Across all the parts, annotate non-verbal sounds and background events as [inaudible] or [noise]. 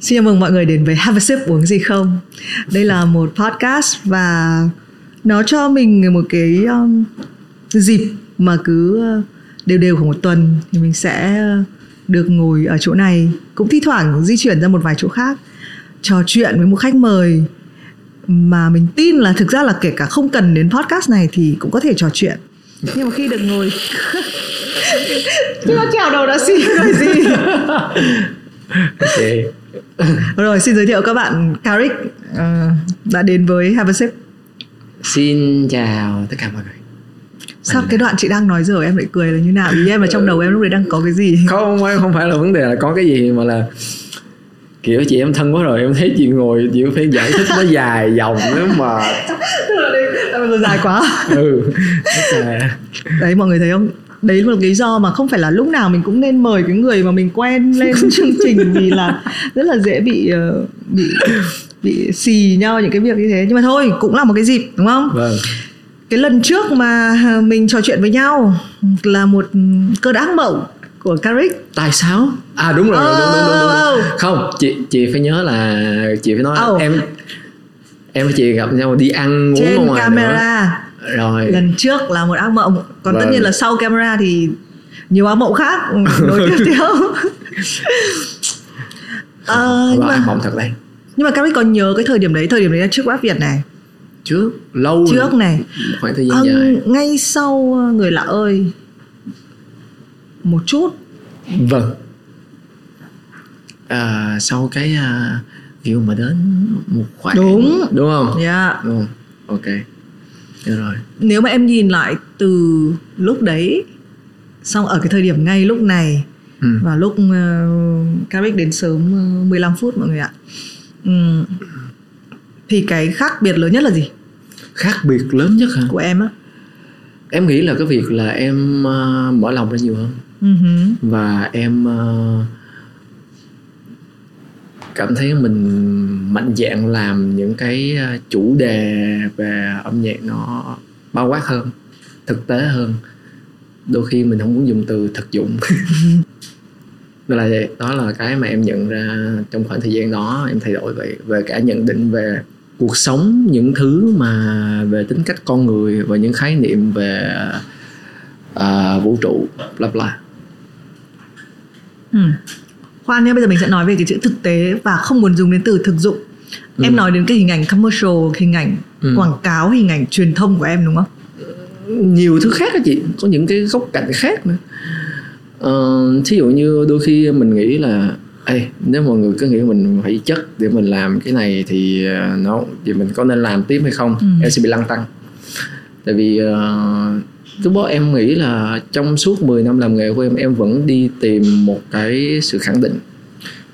Xin chào mừng mọi người đến với Have a sip uống gì không. Đây là một podcast và nó cho mình một cái um, dịp mà cứ uh, đều đều khoảng một tuần thì mình sẽ uh, được ngồi ở chỗ này, cũng thi thoảng di chuyển ra một vài chỗ khác, trò chuyện với một khách mời mà mình tin là thực ra là kể cả không cần đến podcast này thì cũng có thể trò chuyện. Nhưng mà khi được ngồi Chưa chào đầu đã xin rồi gì [laughs] ok rồi xin giới thiệu các bạn Karik uh, đã đến với Have a Sip. Xin chào tất cả mọi người. Sao cái đoạn chị đang nói giờ em lại cười là như nào? Ý em là trong đầu em lúc đấy đang có cái gì? [laughs] Không không phải là vấn đề là có cái gì mà là kiểu chị em thân quá rồi em thấy chị ngồi chị phải giải thích nó dài dòng nữa mà Em dài quá? Ừ. Đấy mọi người thấy không Đấy là một lý do mà không phải là lúc nào mình cũng nên mời cái người mà mình quen lên [laughs] chương trình Vì là rất là dễ bị uh, bị bị xì nhau những cái việc như thế Nhưng mà thôi cũng là một cái dịp đúng không vâng cái lần trước mà mình trò chuyện với nhau là một cơn ác mộng của Karik tại sao à đúng rồi, đúng, đúng, đúng, đúng, Oh. đúng. không chị chị phải nhớ là chị phải nói Oh. em em với chị gặp nhau đi ăn uống ở trên ngoài camera nữa. Rồi. Lần trước là một ác mộng còn tất Vâng. nhiên là sau camera thì nhiều ác mộng khác nối tiếp [laughs] theo. Ờ, nhưng và mà ác mộng thật đấy. nhưng mà Karik còn nhớ cái thời điểm đấy thời điểm đấy là trước rap Việt này? Trước lâu trước rồi. này. Khoảng thời gian Ờ, dài. ngay sau ờ, người lạ ơi. Một chút. Vâng. À, sau cái à, view mà đến một khoảng. Đúng. đúng không? Yeah. đúng ok rồi. Nếu mà em nhìn lại từ lúc đấy xong ở cái thời điểm ngay lúc này ừ. và lúc uh, Karik đến sớm ờ, 15 phút mọi người ạ. Ừm, thì cái khác biệt lớn nhất là gì? Khác biệt lớn nhất hả? Của em á. Em nghĩ là cái việc là em à, mở lòng ra nhiều hơn. Hứ. và em à, cảm thấy mình mạnh dạng làm những cái à, chủ đề về âm nhạc nó bao quát hơn thực tế hơn. Đôi khi mình không muốn dùng từ thực dụng. [laughs] Đó là đó là cái mà em nhận ra trong khoảng thời gian đó em thay đổi vậy về cả nhận định về cuộc sống những thứ mà về tính cách con người và những khái niệm về uh, vũ trụ bla bla. Ừ khoan nhé bây giờ mình sẽ nói về cái chữ thực tế và không muốn dùng đến từ thực dụng em Ừ. nói đến cái hình ảnh commercial hình ảnh Ừ. quảng cáo hình ảnh truyền thông của em đúng không nhiều thứ khác đó chị có những cái góc cạnh khác nữa ờ, thí dụ như đôi khi mình nghĩ là Ê, nếu mọi người cứ nghĩ mình phải chất để mình làm cái này thì ờ, nó thì mình có nên làm tiếp hay không Ừ. em sẽ bị lăng tăng tại vì uh, lúc đó em nghĩ là trong suốt 10 năm làm nghề của em em vẫn đi tìm một cái sự khẳng định.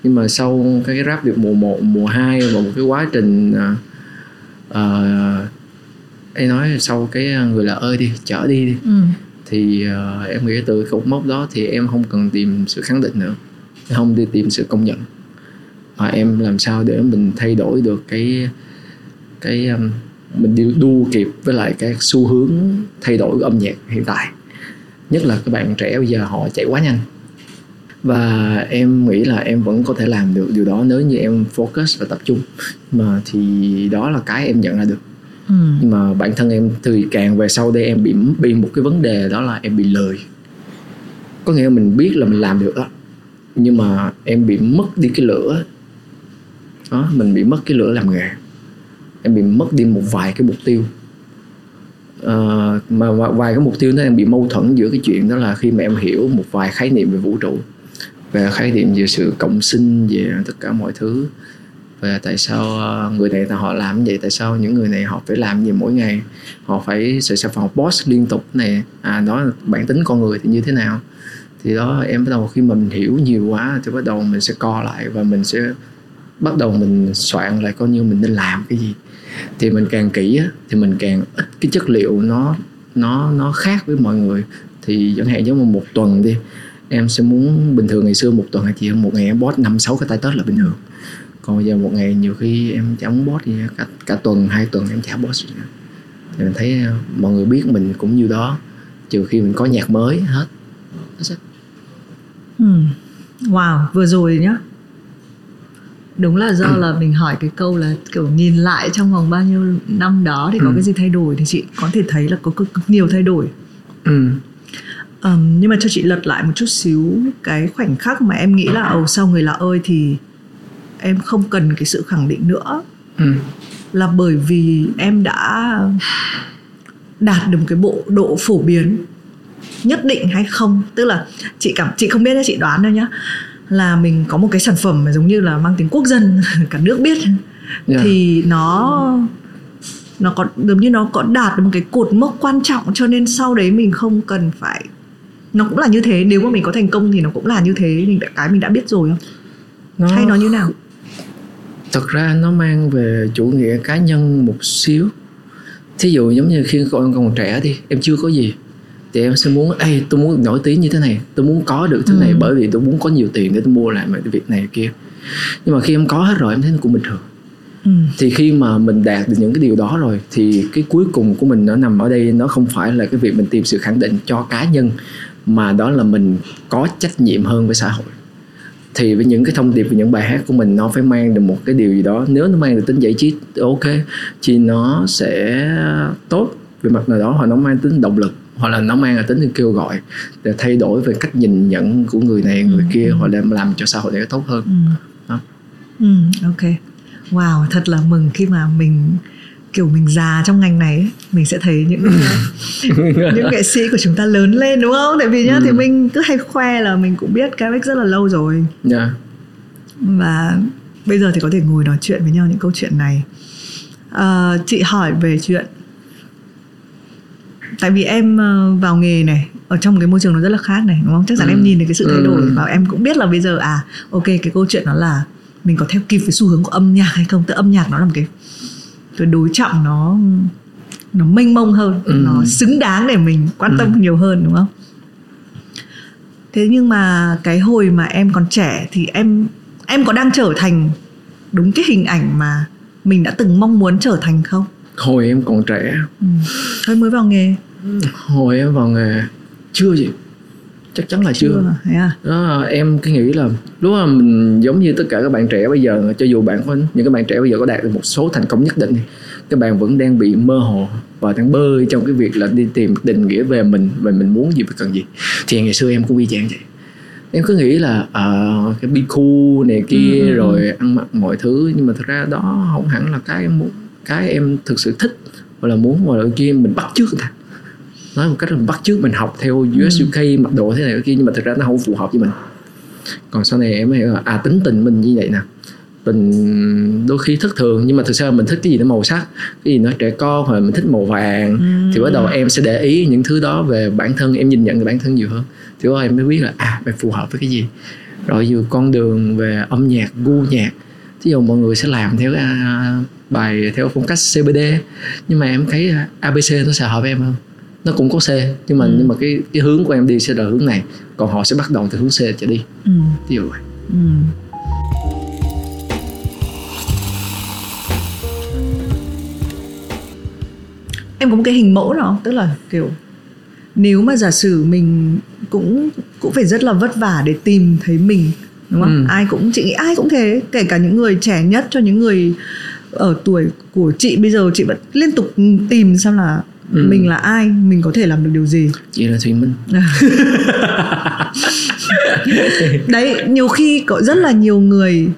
Nhưng mà sau cái rap việc mùa 1, mùa 2 và một cái quá trình uh, uh, em nói sau cái người là ơi đi chở đi đi. Ừ. thì ờ, em nghĩ từ cột mốc đó thì em không cần tìm sự khẳng định nữa. Em không đi tìm sự công nhận. Mà em làm sao để mình thay đổi được cái cái um, mình đi đua kịp với lại cái xu hướng thay đổi của âm nhạc hiện tại. Nhất là các bạn trẻ bây giờ họ chạy quá nhanh. Và em nghĩ là em vẫn có thể làm được điều đó nếu như em focus và tập trung. Mà thì đó là cái em nhận ra được. Ừ. nhưng mà bản thân em thì càng về sau đây em bị bị một cái vấn đề đó là em bị lười có nghĩa là mình biết là mình làm được đó nhưng mà em bị mất đi cái lửa. Đó mình bị mất cái lửa làm nghề em bị mất đi một vài cái mục tiêu. Ờ, mà vài- cái mục tiêu nó em bị mâu thuẫn giữa cái chuyện đó là khi mà em hiểu một vài khái niệm về vũ trụ về khái niệm về sự cộng sinh về tất cả mọi thứ về tại sao ờ, người này họ làm vậy tại sao những người này họ phải làm gì mỗi ngày họ phải sự sản phẩm boss liên tục này à đó là bản tính con người thì như thế nào. Thì đó em bắt đầu khi mình hiểu nhiều quá thì bắt đầu mình sẽ co lại và mình sẽ bắt đầu mình soạn lại coi như mình nên làm cái gì thì mình càng kỹ á, thì mình càng ít cái chất liệu nó nó nó khác với mọi người thì chẳng hạn giống như một tuần đi em sẽ muốn bình thường ngày xưa một tuần hay chỉ một ngày em post năm sáu cái tay tết là bình thường còn bây giờ một ngày nhiều khi em chả muốn post gì cả, cả tuần hai tuần em chả post gì nữa. thì mình thấy ờ, mọi người biết mình cũng như đó trừ khi mình có nhạc mới hết That's it. Ừ. Wow, vừa rồi nhá đúng là do [clears throat] là mình hỏi cái câu là kiểu nhìn lại trong vòng bao nhiêu năm đó thì có Ừ. cái gì thay đổi thì chị có thể thấy là có cực, cực nhiều thay đổi. Ừ. Ừm, nhưng mà cho chị lật lại một chút xíu cái khoảnh khắc mà em nghĩ là ồ sau người lạ ơi thì em không cần cái sự khẳng định nữa. Ừ. Là bởi vì em đã đạt được một cái bộ độ phổ biến nhất định hay không? Tức là chị cảm chị không biết nhá chị đoán đâu nhá là mình có một cái sản phẩm mà giống như là mang tính quốc dân [laughs] cả nước biết. Dạ. thì nó nó có giống như nó có đạt được một cái cột mốc quan trọng cho nên sau đấy mình không cần phải nó cũng là như thế. Nếu mà mình có thành công thì nó cũng là như thế. Mình đã cái mình đã biết rồi không? Nó, hay nó như nào? Thật ra nó mang về chủ nghĩa cá nhân một xíu. Thí dụ giống như khi con còn trẻ đi em chưa có gì thì em sẽ muốn Ê, tôi muốn nổi tiếng như thế này tôi muốn có được thứ này Ừ. bởi vì tôi muốn có nhiều tiền để tôi mua lại mấy cái việc này kia. Nhưng mà khi em có hết rồi em thấy nó cũng bình thường. Ừ. thì khi mà mình đạt được những cái điều đó rồi thì cái cuối cùng của mình nó nằm ở đây nó không phải là cái việc mình tìm sự khẳng định cho cá nhân mà đó là mình có trách nhiệm hơn với xã hội. Thì với những cái thông điệp và những bài hát của mình nó phải mang được một cái điều gì đó. Nếu nó mang được tính giải trí ok thì nó sẽ tốt. Về mặt nào đó hoặc nó mang tính động lực hoặc là nó mang là tính kêu gọi để thay đổi về cách nhìn nhận của người này người Ừ, kia hoặc là làm cho xã hội này tốt hơn Ừ. Đó. Ừ, ok. Wow, thật là mừng khi mà mình kiểu mình già trong ngành này ấy, mình sẽ thấy những [laughs] những nghệ sĩ của chúng ta lớn lên đúng không? Tại vì nhá Ừ. thì mình cứ hay khoe là mình cũng biết Carrick rất là lâu rồi Dạ. và bây giờ thì có thể ngồi nói chuyện với nhau những câu chuyện này. Ờ, chị hỏi về chuyện tại vì em ờ, vào nghề này ở trong một cái môi trường nó rất là khác này đúng không chắc chắn Ừ. em nhìn thấy cái sự thay Ừ. đổi và em cũng biết là bây giờ à ok cái câu chuyện đó là mình có theo kịp với xu hướng của âm nhạc hay không tức âm nhạc nó là một cái cái đối trọng nó nó mênh mông hơn Ừ. nó xứng đáng để mình quan tâm Ừ. nhiều hơn đúng không thế nhưng mà cái hồi mà em còn trẻ thì em em có đang trở thành đúng cái hình ảnh mà mình đã từng mong muốn trở thành không hồi em còn trẻ ừ. Thôi mới vào nghề hồi em vào nghề chưa gì chắc chắn là chưa, mà, thế à? Đó là em cái nghĩ là lúc mà mình giống như tất cả các bạn trẻ bây giờ cho dù bạn có những cái bạn trẻ bây giờ có đạt được một số thành công nhất định các bạn vẫn đang bị mơ hồ và đang bơi trong cái việc là đi tìm định nghĩa về mình về mình muốn gì và cần gì. Thì ngày xưa em cũng y chang vậy. Em cứ nghĩ là à, cái bi cool này kia Ừ, ừ, ừ. rồi ăn mặc mọi thứ nhưng mà thật ra đó không hẳn là cái em muốn cái em thực sự thích hoặc là muốn hoặc là kia mình bắt chước người ta nói một cách là bắt chước mình học theo US Ừ. UK mặc đồ thế này kia nhưng mà thực ra nó không phù hợp với mình. Còn sau này em mới hiểu là à tính tình mình như vậy nè. Mình đôi khi thất thường nhưng mà thực là mình thích cái gì nó màu sắc cái gì nó trẻ con hoặc mình thích màu vàng Ừ. thì bắt đầu em sẽ để ý những thứ đó về bản thân em nhìn nhận về bản thân nhiều hơn. Thì bắt em mới biết là à mình phù hợp với cái gì. Rồi dù con đường về âm nhạc gu nhạc ví dụ mọi người sẽ làm theo à, bài theo phong cách CBD nhưng mà em thấy ABC nó sẽ hợp với em hơn nó cũng có C nhưng mà Ừ. nhưng mà cái cái hướng của em đi sẽ là hướng này còn họ sẽ bắt đầu từ hướng C trở đi ừ. ví dụ vậy Ừ. em có một cái hình mẫu nào tức là kiểu nếu mà giả sử mình cũng cũng phải rất là vất vả để tìm thấy mình đúng không Ừ. ai cũng chị nghĩ ai cũng thế kể cả những người trẻ nhất cho những người ở tuổi của chị bây giờ chị vẫn liên tục tìm xem là Ừ. mình là ai mình có thể làm được điều gì chị là Thùy Minh đấy nhiều khi có rất là nhiều người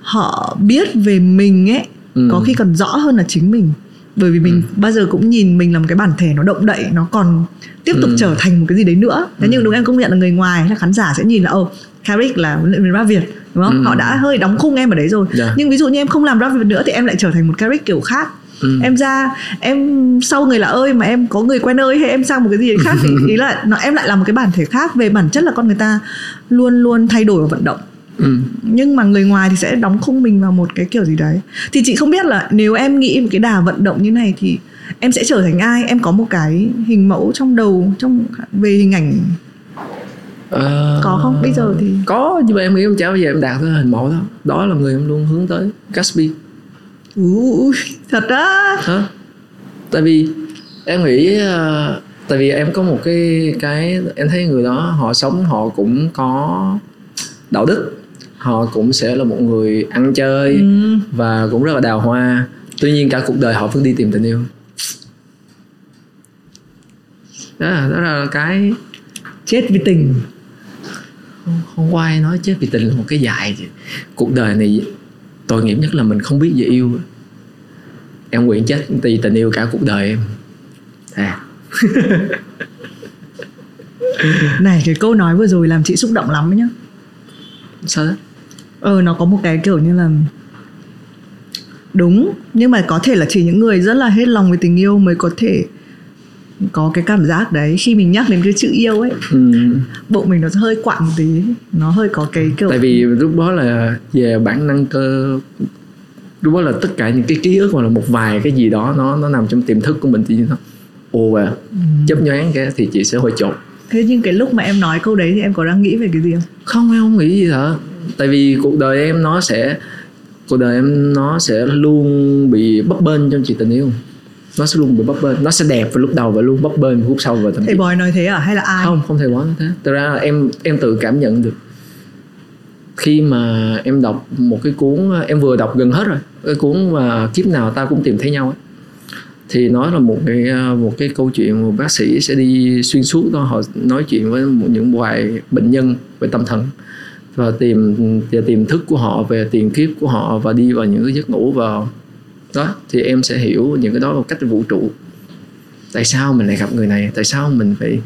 họ biết về mình ấy Ừ. có khi còn rõ hơn là chính mình bởi vì mình Ừ. bao giờ cũng nhìn mình là một cái bản thể nó động đậy nó còn tiếp tục Ừ. trở thành một cái gì đấy nữa thế Ừ. nhưng đúng em công nhận là người ngoài là khán giả sẽ nhìn là ồ Carrick là huấn luyện viên rap Việt đúng không Ừ. họ đã hơi đóng khung em ở đấy rồi Dạ. nhưng ví dụ như em không làm rap Việt nữa thì em lại trở thành một Carrick kiểu khác Ừ. em ra em sau người lạ ơi mà em có người quen ơi hay em sang một cái gì khác thì [laughs] ý là nó em lại là một cái bản thể khác về bản chất là con người ta luôn luôn thay đổi và vận động ừ. nhưng mà người ngoài thì sẽ đóng khung mình vào một cái kiểu gì đấy thì chị không biết là nếu em nghĩ một cái đà vận động như này thì em sẽ trở thành ai em có một cái hình mẫu trong đầu trong về hình ảnh Ờ, Có không? Bây giờ thì- có nhưng mà em nghĩ em chả bao giờ em đạt tới hình mẫu đó đó là người em luôn hướng tới Gatsby Ui, thật á? Hả? tại vì em nghĩ ờ, tại vì em có một cái cái em thấy người đó họ sống họ cũng có đạo đức. Họ cũng sẽ là một người ăn chơi Ừ. và cũng rất là đào hoa. Tuy nhiên cả cuộc đời họ vẫn đi tìm tình yêu. Đó là, đó là cái chết vì tình. Không, không có ai nói chết vì tình là một cái dài cuộc đời này tội nghiệp nhất là mình không biết về yêu. Em nguyện chết vì tình yêu cả cuộc đời em. À. [laughs] Này cái câu nói vừa rồi làm chị xúc động lắm ấy nhá. Sao đó ờ nó có một cái kiểu như là đúng nhưng mà có thể là chỉ những người rất là hết lòng với tình yêu mới có thể có cái cảm giác đấy khi mình nhắc đến cái chữ yêu ấy ừ. bụng mình nó hơi quặn một tí nó hơi có cái kiểu tại vì lúc đó là về bản năng cơ lúc đó là tất cả những cái ký ức hoặc là một vài cái gì đó nó nó nằm trong tiềm thức của mình thì nó ồ à chấp nhoáng cái thì chị sẽ hơi chột thế nhưng cái lúc mà em nói câu đấy thì em có đang nghĩ về cái gì không? Không em không nghĩ gì hết tại vì cuộc đời em nó sẽ cuộc đời em nó sẽ luôn bị bấp bênh trong chuyện tình yêu nó sẽ luôn bị bấp bênh. Nó sẽ đẹp vào lúc đầu và luôn bấp bênh lúc sau và thậm thầy bói nói thế à? Hay là ai? Không không thể quá thế. Thực ra là em em tự cảm nhận được. Khi mà em đọc một cái cuốn em vừa đọc gần hết rồi cái cuốn mà kiếp nào ta cũng tìm thấy nhau ấy thì nói là một cái một cái câu chuyện một bác sĩ sẽ đi xuyên suốt đó. Họ nói chuyện với những vài bệnh nhân về tâm thần và tìm về tiềm thức của họ về tiền kiếp của họ và đi vào những cái giấc ngủ vào đó thì em sẽ hiểu những cái đó một cách vũ trụ. Tại sao mình lại gặp người này? Tại sao mình phải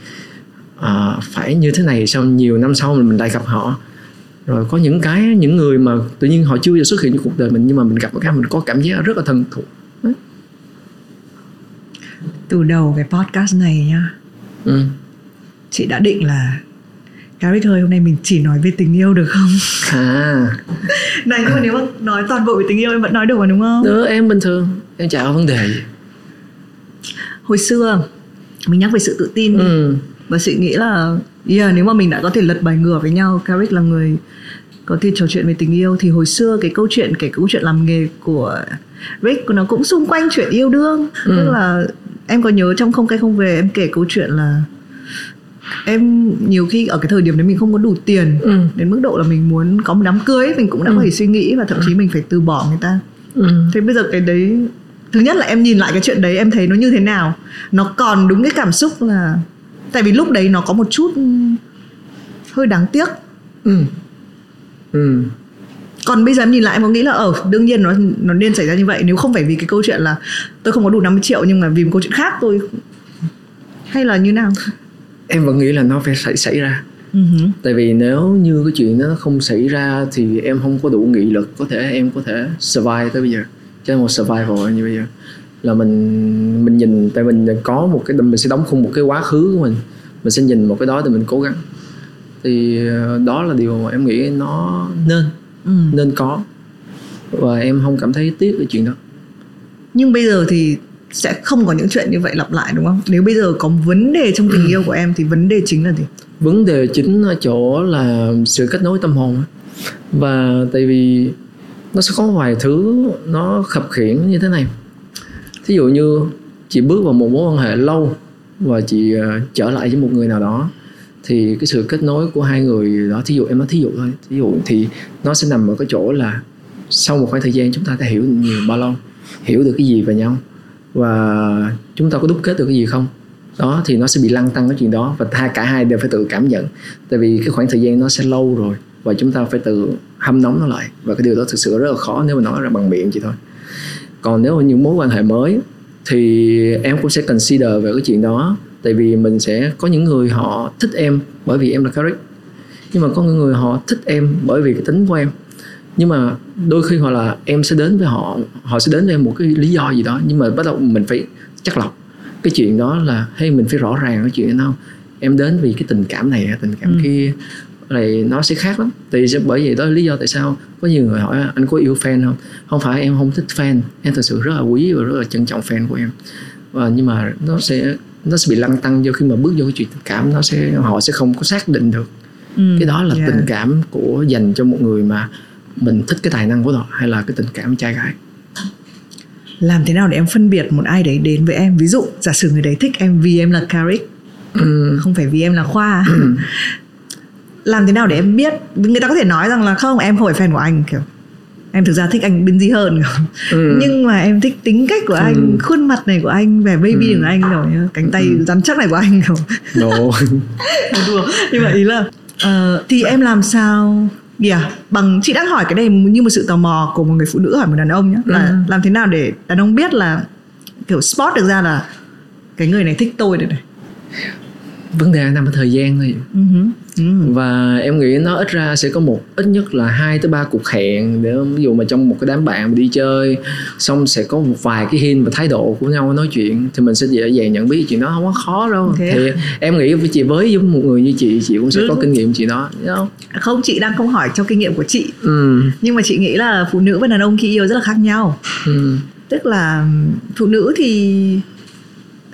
à, phải như thế này sau nhiều năm sau mình, lại gặp họ? Rồi có những cái những người mà tự nhiên họ chưa giờ xuất hiện trong cuộc đời mình nhưng mà mình gặp cái mình có cảm giác rất là thân thuộc. Từ đầu cái podcast này nhá. Ừ. chị đã định là Caric ơi hôm nay mình chỉ nói về tình yêu được không? À. [laughs] Này nhưng mà nếu mà nói toàn bộ về tình yêu em vẫn nói được mà đúng không? Đó, em bình thường. Em chả có vấn đề gì. Hồi xưa mình nhắc về sự tự tin ừ. và chị nghĩ là yeah, nếu mà mình đã có thể lật bài ngửa với nhau Caric là người có thể trò chuyện về tình yêu thì hồi xưa cái câu chuyện kể câu chuyện làm nghề của Rick nó cũng xung quanh chuyện yêu đương. Ừ. tức là em có nhớ trong không cây không về em kể câu chuyện là em nhiều khi ở cái thời điểm đấy mình không có đủ tiền Ừ. đến mức độ là mình muốn có một đám cưới mình cũng đã Ừ. phải suy nghĩ và thậm chí mình phải từ bỏ người ta Ừ. thế bây giờ cái đấy thứ nhất là em nhìn lại cái chuyện đấy em thấy nó như thế nào nó còn đúng cái cảm xúc là tại vì lúc đấy nó có một chút ừm, hơi đáng tiếc Ừ. Ừ. còn bây giờ em nhìn lại em có nghĩ là ở đương nhiên nó nó nên xảy ra như vậy nếu không phải vì cái câu chuyện là tôi không có đủ 50 triệu nhưng mà vì một câu chuyện khác tôi hay là như nào em vẫn nghĩ là nó phải xảy xảy ra. Hứ. tại vì nếu như cái chuyện đó nó không xảy ra thì em không có đủ nghị lực có thể em có thể survive tới bây giờ. Chứ một survival như bây giờ. Là mình mình nhìn tại mình có một cái mình sẽ đóng khung một cái quá khứ của mình. Mình sẽ nhìn một cái đó thì mình cố gắng. Thì ờ, đó là điều mà em nghĩ nó nên. Ừ. nên có. Và em không cảm thấy tiếc cái chuyện đó. Nhưng bây giờ thì sẽ không có những chuyện như vậy lặp lại đúng không? Nếu bây giờ có vấn đề trong tình yêu của em thì vấn đề chính là gì? Vấn đề chính ở chỗ là sự kết nối tâm hồn. Và tại vì nó sẽ có vài thứ nó khập khiễng như thế này. Thí dụ như chị bước vào một mối quan hệ lâu và chị ờ, trở lại với một người nào đó thì cái sự kết nối của hai người đó thí dụ em nói thí dụ thôi thí dụ thì nó sẽ nằm ở cái chỗ là sau một khoảng thời gian chúng ta đã hiểu nhiều bao lâu hiểu được cái gì về nhau và chúng ta có đúc kết được cái gì không? Đó, thì nó sẽ bị lăng tăng cái chuyện đó và hai, cả hai đều phải tự cảm nhận. Tại vì cái khoảng thời gian nó sẽ lâu rồi và chúng ta phải tự hâm nóng nó lại. Và cái điều đó thực sự rất là khó nếu mà nói ra bằng miệng chỉ thôi. Còn nếu mà những mối quan hệ mới thì em cũng sẽ consider về cái chuyện đó. Tại vì mình sẽ có những người họ thích em bởi vì em là Caric nhưng mà có những người họ thích em bởi vì cái tính của em nhưng mà đôi khi họ là em sẽ đến với họ họ sẽ đến với em một cái lý do gì đó nhưng mà bắt đầu mình phải chắc lọc. Cái chuyện đó là hay mình phải rõ ràng cái chuyện đó. Không em đến vì cái tình cảm này tình cảm Ừ. kia này nó sẽ khác lắm. Thì bởi vậy đó lý do tại sao có nhiều người hỏi anh có yêu fan không? Không phải em không thích fan. Em thực sự rất là quý và rất là trân trọng fan của em. Và nhưng mà nó sẽ nó sẽ bị lăn tăng vô khi mà bước vô cái chuyện tình cảm nó sẽ họ sẽ không có xác định được. Ừ, cái đó là yeah. tình cảm của dành cho một người mà mình thích cái tài năng của họ hay là cái tình cảm trai gái làm thế nào để em phân biệt một ai đấy đến với em ví dụ giả sử người đấy thích em vì em là Caric ừ. không phải vì em là Khoa làm thế nào để em biết người ta có thể nói rằng là không em không phải fan của anh kiểu em thực ra thích anh biến gì hơn ừ. nhưng mà em thích tính cách của anh ừ. khuôn mặt này của anh vẻ baby ừ. của anh rồi cánh tay ừ. rắn chắc này của anh rồi [laughs] đùa nhưng mà ý là uh, thì em làm sao Yeah, bằng chị đang hỏi cái này như một sự tò mò của một người phụ nữ hỏi một đàn ông nhé là ừ. làm thế nào để đàn ông biết là kiểu spot được ra là cái người này thích tôi đây này vấn đề nằm ở thời gian thôi uh-huh. uh-huh. và em nghĩ nó ít ra sẽ có một ít nhất là hai tới ba cuộc hẹn để ví dụ mà trong một cái đám bạn đi chơi xong sẽ có một vài cái hint và thái độ của nhau nói chuyện thì mình sẽ dễ dàng nhận biết chuyện đó không có khó đâu okay. thì em nghĩ với chị với một người như chị chị cũng sẽ ừ. có kinh nghiệm chị đó không không chị đang không hỏi trong kinh nghiệm của chị ừ. nhưng mà chị nghĩ là phụ nữ và đàn ông khi yêu rất là khác nhau ừ. tức là phụ nữ thì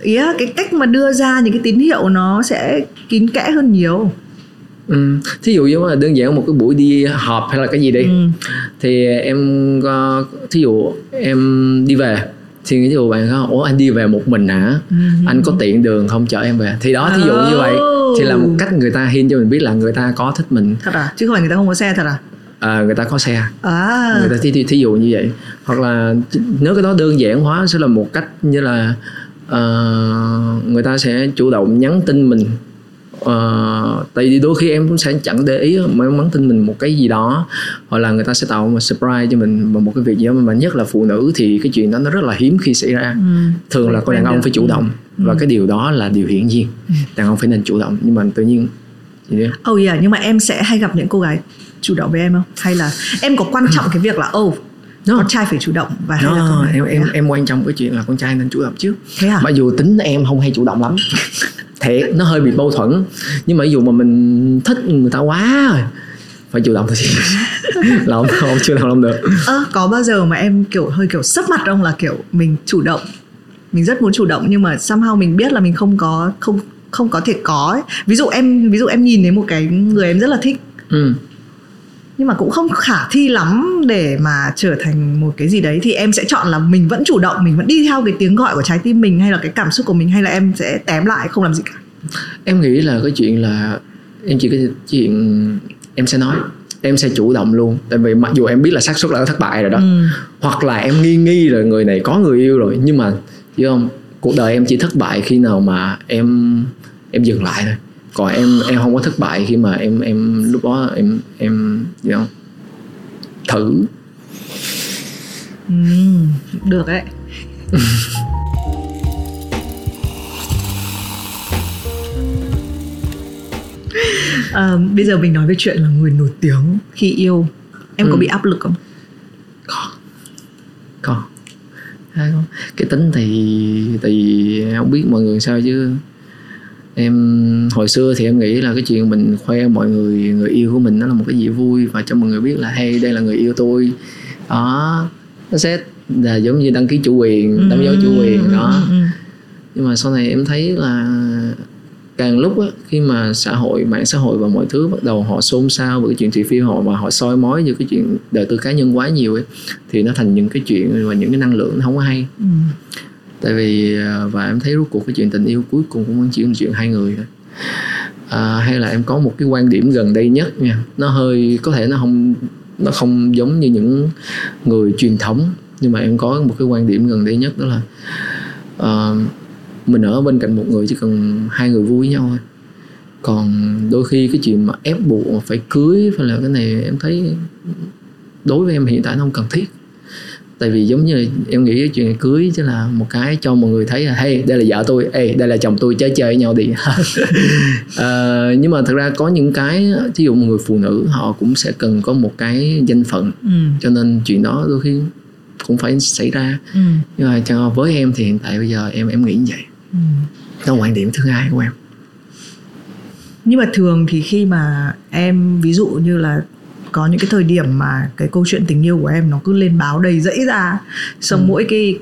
ý là cái cách mà đưa ra những cái tín hiệu nó sẽ kín kẽ hơn nhiều. Ừ. thí dụ như là đơn giản một cái buổi đi họp hay là cái gì đi ừ. thì em có thí dụ em đi về thì ví dụ bạn có ủa anh đi về một mình hả? Ừ. anh có tiện đường không? Chở em về. Thì đó thí dụ như vậy. Thì là một cách người ta hin cho mình biết là người ta có thích mình. Thật à? Chứ không phải người ta không có xe thật à? À, người ta có xe. À. người ta thí, thí, thí dụ như vậy. Hoặc là nếu cái đó đơn giản hóa sẽ là một cách như là uh, người ta sẽ chủ động nhắn tin mình uh, tại vì đôi khi em cũng sẽ chẳng để ý mà em nhắn tin mình một cái gì đó hoặc là người ta sẽ tạo một surprise cho mình bằng một cái việc gì đó mà nhất là phụ nữ thì cái chuyện đó nó rất là hiếm khi xảy ra ừ. thường là con đàn ông phải chủ động ừ. và cái điều đó là điều hiển nhiên ừ. đàn ông phải nên chủ động nhưng mà tự nhiên Oh yeah, nhưng mà em sẽ hay gặp những cô gái chủ động với em không? Hay là em có quan trọng [clears throat] cái việc là oh no. con trai phải chủ động và hay là con em em em quan trọng cái chuyện là con trai nên chủ động trước thế à? mặc dù tính em không hay chủ động lắm. [laughs] Thiệt nó hơi bị mâu thuẫn. Nhưng mà ví dụ mà mình thích người ta quá rồi phải chủ động thôi [laughs] là không, không chưa làm làm được. À, có bao giờ mà em kiểu hơi kiểu sấp mặt không? Là kiểu mình chủ động mình rất muốn chủ động nhưng mà somehow mình biết là mình không có không không có thể có ấy. ví dụ em ví dụ em nhìn thấy một cái người em rất là thích. Ừ nhưng mà cũng không khả thi lắm để mà trở thành một cái gì đấy. Thì em sẽ chọn là mình vẫn chủ động mình vẫn đi theo cái tiếng gọi của trái tim mình hay là cái cảm xúc của mình hay là em sẽ tém lại không làm gì cả. Em nghĩ là cái chuyện là em chỉ cái chuyện em sẽ nói em sẽ chủ động luôn. Tại vì mặc dù em biết là xác suất là thất bại rồi đó ừ. hoặc là em nghi nghi rồi người này có người yêu rồi nhưng mà hiểu không? Cuộc đời em chỉ thất bại khi nào mà em em dừng lại thôi còn em em không có thất bại khi mà em em lúc đó em em gì không? Thử. Ừ, được đấy. À, [laughs] bây giờ mình nói về chuyện là người nổi tiếng khi yêu. Em ừ. có bị áp lực không? Có. Có. Cái tính thì thì không biết mọi người sao chứ em hồi xưa thì em nghĩ là cái chuyện mình khoe mọi người người yêu của mình nó là một cái gì vui và cho mọi người biết là hey đây là người yêu tôi. Đó nó sẽ là giống như đăng ký chủ quyền đóng dấu chủ ừ, quyền ừ, đó. ừ, nhưng mà sau này em thấy là càng lúc á, khi mà xã hội mạng xã hội và mọi thứ bắt đầu họ xôn xao về cái chuyện thị phi họ mà họ soi mói về cái chuyện đời tư cá nhân quá nhiều ấy thì nó thành những cái chuyện và những cái năng lượng nó không có hay. Ừ tại vì à, và em thấy rốt cuộc cái chuyện tình yêu cuối cùng cũng chỉ là chuyện hai người thôi. À, hay là em có một cái quan điểm gần đây nhất nha. Nó hơi có thể nó không nó không giống như những người truyền thống nhưng mà em có một cái quan điểm gần đây nhất đó là uh, mình ở bên cạnh một người chỉ cần hai người vui với nhau thôi. Còn đôi khi cái chuyện mà ép buộc phải cưới phải là cái này em thấy đối với em hiện tại nó không cần thiết tại vì giống như em nghĩ chuyện cưới chứ là một cái cho mọi người thấy là hey đây là vợ tôi hey đây là chồng tôi chơi chơi với nhau đi à, [laughs] nhưng mà thật ra có những cái ví dụ một người phụ nữ họ cũng sẽ cần có một cái danh phận ừ. cho nên chuyện đó đôi khi cũng phải xảy ra ừ. nhưng mà cho với em thì hiện tại bây giờ em em nghĩ như vậy ừ. đó là quan điểm thứ hai của em nhưng mà thường thì khi mà em ví dụ như là có những cái thời điểm mà cái câu chuyện tình yêu của em nó cứ lên báo đầy dẫy ra xong ừ. mỗi cái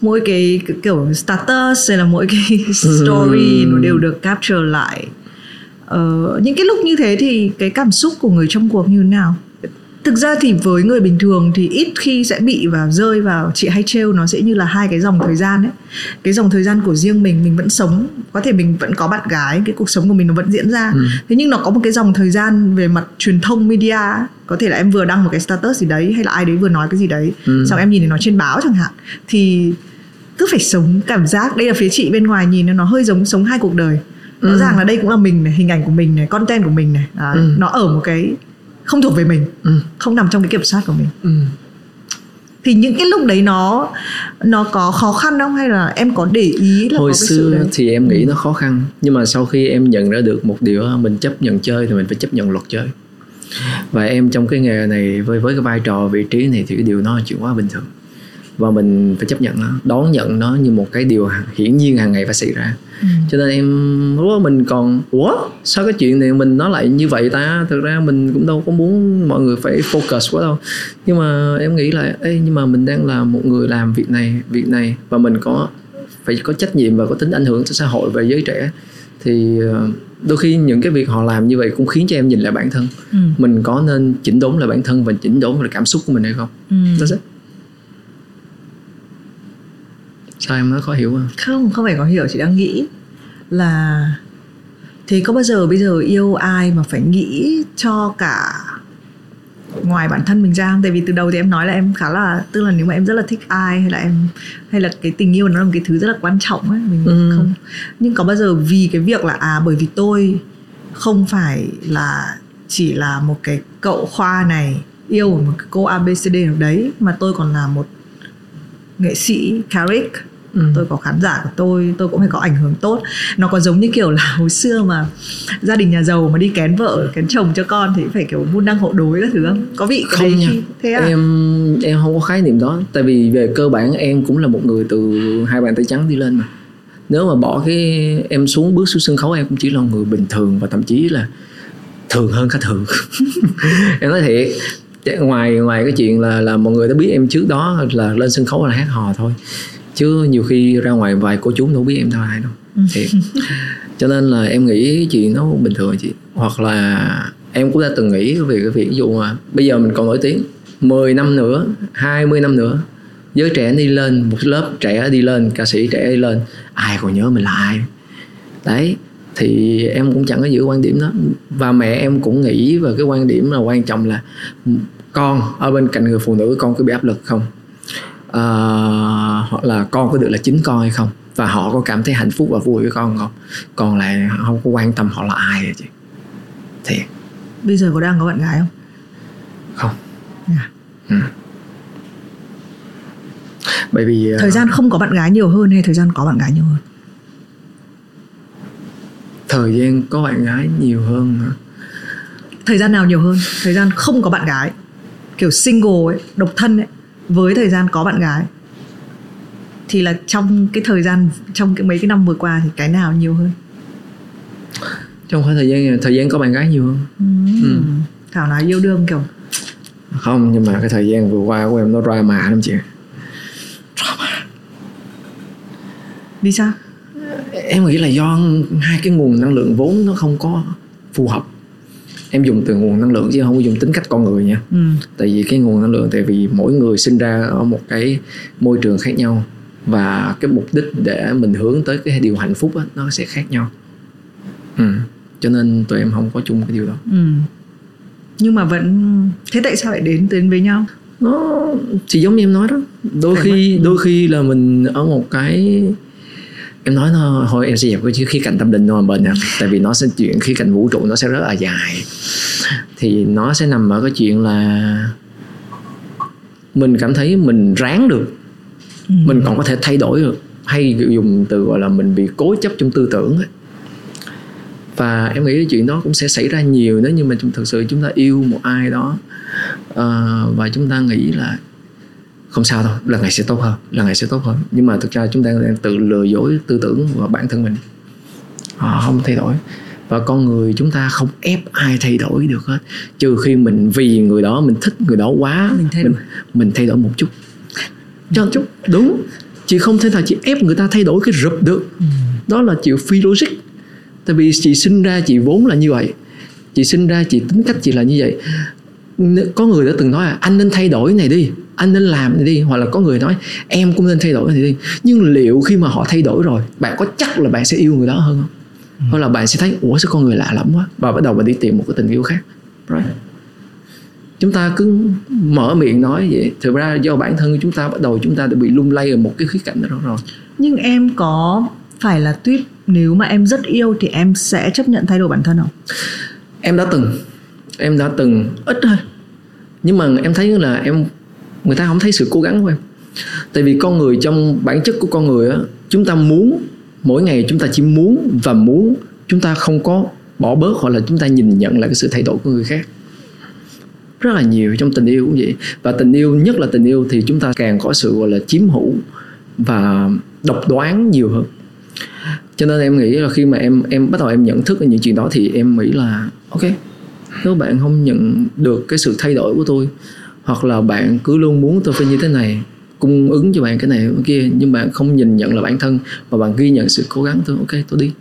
mỗi cái, cái kiểu status hay là mỗi cái [laughs] story ừ. nó đều được capture lại ờ, những cái lúc như thế thì cái cảm xúc của người trong cuộc như thế nào thực ra thì với người bình thường thì ít khi sẽ bị và rơi vào chị hay trêu nó sẽ như là hai cái dòng thời gian ấy cái dòng thời gian của riêng mình mình vẫn sống có thể mình vẫn có bạn gái cái cuộc sống của mình nó vẫn diễn ra ừ. thế nhưng nó có một cái dòng thời gian về mặt truyền thông media có thể là em vừa đăng một cái status gì đấy hay là ai đấy vừa nói cái gì đấy ừ. xong em nhìn thấy nó trên báo chẳng hạn thì cứ phải sống cảm giác đây là phía chị bên ngoài nhìn nó hơi giống sống hai cuộc đời rõ ừ. ràng là đây cũng là mình này hình ảnh của mình này content của mình này à, ừ. nó ở một cái không thuộc về mình ừ. không nằm trong cái kiểm soát của mình ừ. thì những cái lúc đấy nó nó có khó khăn không hay là em có để ý là hồi có cái xưa sự đấy? thì em nghĩ ừ. nó khó khăn nhưng mà sau khi em nhận ra được một điều mình chấp nhận chơi thì mình phải chấp nhận luật chơi và em trong cái nghề này với với cái vai trò vị trí này thì cái điều đó là chuyện quá bình thường và mình phải chấp nhận nó đón nhận nó như một cái điều hiển nhiên hàng ngày phải xảy ra. Ừ. cho nên em lúc đó mình còn ủa? Sao cái chuyện này mình nói lại như vậy ta? Thực ra mình cũng đâu có muốn mọi người phải focus quá đâu. Nhưng mà em nghĩ là Ê, nhưng mà mình đang là một người làm việc này việc này và mình có phải có trách nhiệm và có tính ảnh hưởng cho xã hội và giới trẻ. Thì ờ, đôi khi những cái việc họ làm như vậy cũng khiến cho em nhìn lại bản thân. Ừ. mình có nên chỉnh đốn lại bản thân và chỉnh đốn lại cảm xúc của mình hay không? Ừ. That's it. Sao em nói khó hiểu không không không phải khó hiểu chị đang nghĩ là thế có bao giờ bây giờ yêu ai mà phải nghĩ cho cả ngoài bản thân mình ra không? Tại vì từ đầu thì em nói là em khá là tức là nếu mà em rất là thích ai hay là em hay là cái tình yêu nó là một cái thứ rất là quan trọng ấy mình ừ. không nhưng có bao giờ vì cái việc là à bởi vì tôi không phải là chỉ là một cái cậu khoa này yêu một cái cô ABCD nào đấy mà tôi còn là một nghệ sĩ Carrick ừ. tôi có khán giả của tôi tôi cũng phải có ảnh hưởng tốt nó có giống như kiểu là hồi xưa mà gia đình nhà giàu mà đi kén vợ kén chồng cho con thì phải kiểu môn đăng hộ đối các thứ không có vị cái không nha. thế à? em em không có khái niệm đó tại vì về cơ bản em cũng là một người từ hai bàn tay trắng đi lên mà nếu mà bỏ cái em xuống bước xuống sân khấu em cũng chỉ là người bình thường và thậm chí là thường hơn cả thường [laughs] em nói thiệt ngoài ngoài cái chuyện là là mọi người đã biết em trước đó là lên sân khấu là hát hò thôi chứ nhiều khi ra ngoài vài cô chú đâu biết em tao ai đâu. Thiệt [laughs] cho nên là em nghĩ chuyện nó bình thường chị. Hoặc là em cũng đã từng nghĩ về cái việc ví dụ mà bây giờ mình còn nổi tiếng 10 năm nữa 20 năm nữa giới trẻ đi lên một lớp trẻ đi lên ca sĩ trẻ đi lên ai còn nhớ mình là ai? Đấy thì em cũng chẳng có giữ quan điểm đó. Và mẹ em cũng nghĩ về cái quan điểm là quan trọng là con ở bên cạnh người phụ nữ con có bị áp lực không à, hoặc là con có được là chính con hay không? Và họ có cảm thấy hạnh phúc và vui với con không? Còn lại không có quan tâm họ là ai vậy chị? Thiệt. Bây giờ có đang có bạn gái không? Không. À. ừ. bởi vì thời gian không có bạn gái nhiều hơn hay thời gian có bạn gái nhiều hơn? Thời gian có bạn gái nhiều hơn hả? thời gian nào nhiều hơn? Thời gian không có bạn gái kiểu single ấy độc thân ấy với thời gian có bạn gái thì là trong cái thời gian trong cái mấy cái năm vừa qua thì cái nào nhiều hơn? Trong khoảng thời gian thời gian có bạn gái nhiều hơn. Ừ. Ừ. thảo nói yêu đương kiểu. Không nhưng mà cái thời gian vừa qua của em nó drama lắm chị drama. Vì sao? Em nghĩ là do hai cái nguồn năng lượng vốn nó không có phù hợp em dùng từ nguồn năng lượng chứ không có dùng tính cách con người nha. Ừ. tại vì cái nguồn năng lượng tại vì mỗi người sinh ra ở một cái môi trường khác nhau. Và cái mục đích để mình hướng tới cái điều hạnh phúc á, nó sẽ khác nhau. Ừ. cho nên tụi em không có chung cái điều đó. Ừ. nhưng mà vẫn thế tại sao lại đến đến với nhau? Nó chỉ giống như em nói đó. Đôi khi đôi khi là mình ở một cái em nói nó thôi em sẽ dẹp cái khía cạnh tâm linh nó bên nha tại vì nó sẽ chuyện khía cạnh vũ trụ nó sẽ rất là dài. Thì nó sẽ nằm ở cái chuyện là mình cảm thấy mình ráng được. Ừ. mình còn có thể thay đổi được. Hay dùng từ gọi là mình bị cố chấp trong tư tưởng ấy. và em nghĩ cái chuyện đó cũng sẽ xảy ra nhiều nếu như mà thực sự chúng ta yêu một ai đó. Uh, và chúng ta nghĩ là không sao đâu lần này sẽ tốt hơn lần này sẽ tốt hơn. Nhưng mà thực ra chúng ta đang tự lừa dối tư tưởng và bản thân mình. Họ không thay đổi. Và con người chúng ta không ép ai thay đổi được hết. Trừ khi mình vì người đó mình thích người đó quá mình thay đổi, mình, mình thay đổi một chút. Cho chút. đúng. Chị không thể nào chị ép người ta thay đổi cái rụp được. Ừ. đó là chuyện phi logic. Tại vì chị sinh ra chị vốn là như vậy. Chị sinh ra chị tính cách chị là như vậy có người đã từng nói là anh nên thay đổi này đi anh nên làm này đi. Hoặc là có người nói em cũng nên thay đổi này đi. Nhưng liệu khi mà họ thay đổi rồi bạn có chắc là bạn sẽ yêu người đó hơn không? Ừ. hoặc là bạn sẽ thấy ủa sao con người lạ lắm quá và bắt đầu bạn đi tìm một cái tình yêu khác. Right? chúng ta cứ mở miệng nói vậy. Thực ra do bản thân chúng ta bắt đầu chúng ta đã bị lung lay ở một cái khía cạnh đó rồi. Nhưng em có phải là tuyết nếu mà em rất yêu thì em sẽ chấp nhận thay đổi bản thân không? Em đã từng em đã từng ít thôi. Nhưng mà em thấy là em, người ta không thấy sự cố gắng của em. Tại vì con người trong bản chất của con người á, chúng ta muốn, mỗi ngày chúng ta chỉ muốn và muốn, chúng ta không có bỏ bớt hoặc là chúng ta nhìn nhận lại cái sự thay đổi của người khác. Rất là nhiều trong tình yêu cũng vậy. Và tình yêu, nhất là tình yêu thì chúng ta càng có sự, gọi là, chiếm hữu và độc đoán nhiều hơn. Cho nên em nghĩ là khi mà em em bắt đầu em nhận thức những chuyện đó thì em nghĩ là, ok nếu bạn không nhận được cái sự thay đổi của tôi hoặc là bạn cứ luôn muốn tôi phải như thế này cung ứng cho bạn cái này cái kia nhưng bạn không nhìn nhận là bản thân và bạn ghi nhận sự cố gắng tôi ok tôi đi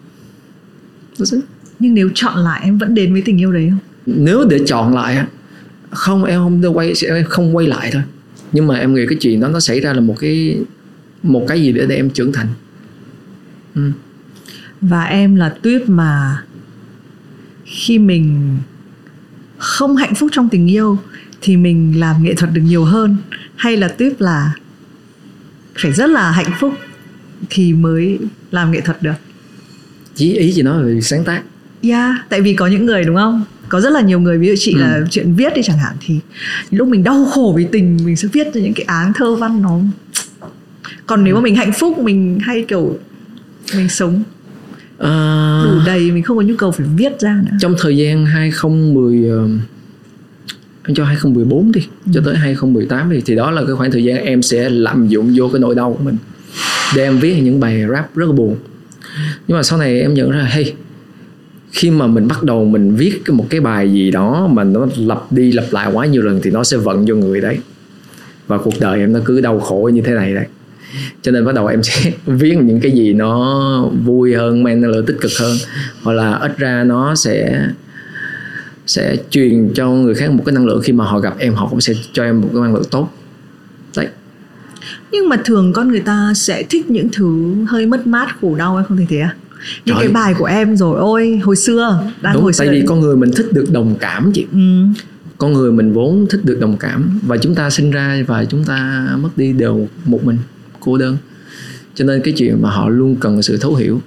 That's it. nhưng nếu chọn lại em vẫn đến với tình yêu đấy không nếu để chọn lại không em không quay em không quay lại thôi nhưng mà em nghĩ cái chuyện đó nó xảy ra là một cái một cái gì để để em trưởng thành ừ. và em là tuyết mà khi mình không hạnh phúc trong tình yêu thì mình làm nghệ thuật được nhiều hơn hay là tuyết là phải rất là hạnh phúc thì mới làm nghệ thuật được? Ý ý chị nói về sáng tác. Yeah tại vì có những người đúng không? Có rất là nhiều người ví dụ chị ừ. là chuyện viết đi chẳng hạn thì lúc mình đau khổ vì tình mình sẽ viết ra những cái áng thơ văn nó. Còn nếu mà mình hạnh phúc mình hay kiểu mình sống à... đủ đầy mình không có nhu cầu phải viết ra nữa. Trong thời gian 2010 anh cho 2014 đi ừ. cho tới 2018 đi thì đó là cái khoảng thời gian em sẽ lạm dụng vô cái nỗi đau của mình. Để em viết những bài rap rất là buồn. Nhưng mà sau này em nhận ra hey khi mà mình bắt đầu mình viết một cái bài gì đó mà nó lặp đi lặp lại quá nhiều lần thì nó sẽ vận vô người đấy. Và cuộc đời em nó cứ đau khổ như thế này đấy cho nên bắt đầu em sẽ [laughs] viết những cái gì nó vui hơn mang năng lượng tích cực hơn. Hoặc là ít ra nó sẽ sẽ truyền cho người khác một cái năng lượng. Khi mà họ gặp em họ cũng sẽ cho em một cái năng lượng tốt. Đấy. Nhưng mà thường con người ta sẽ thích những thứ hơi mất mát khổ đau hay không thể thế à? Những Trời. cái bài của em rồi ôi hồi xưa đang Đúng, hồi tại xưa vì con người mình thích được đồng cảm chị. Ừ. con người mình vốn thích được đồng cảm và chúng ta sinh ra và chúng ta mất đi đều một mình cô đơn. Cho nên cái chuyện mà họ luôn cần sự thấu hiểu.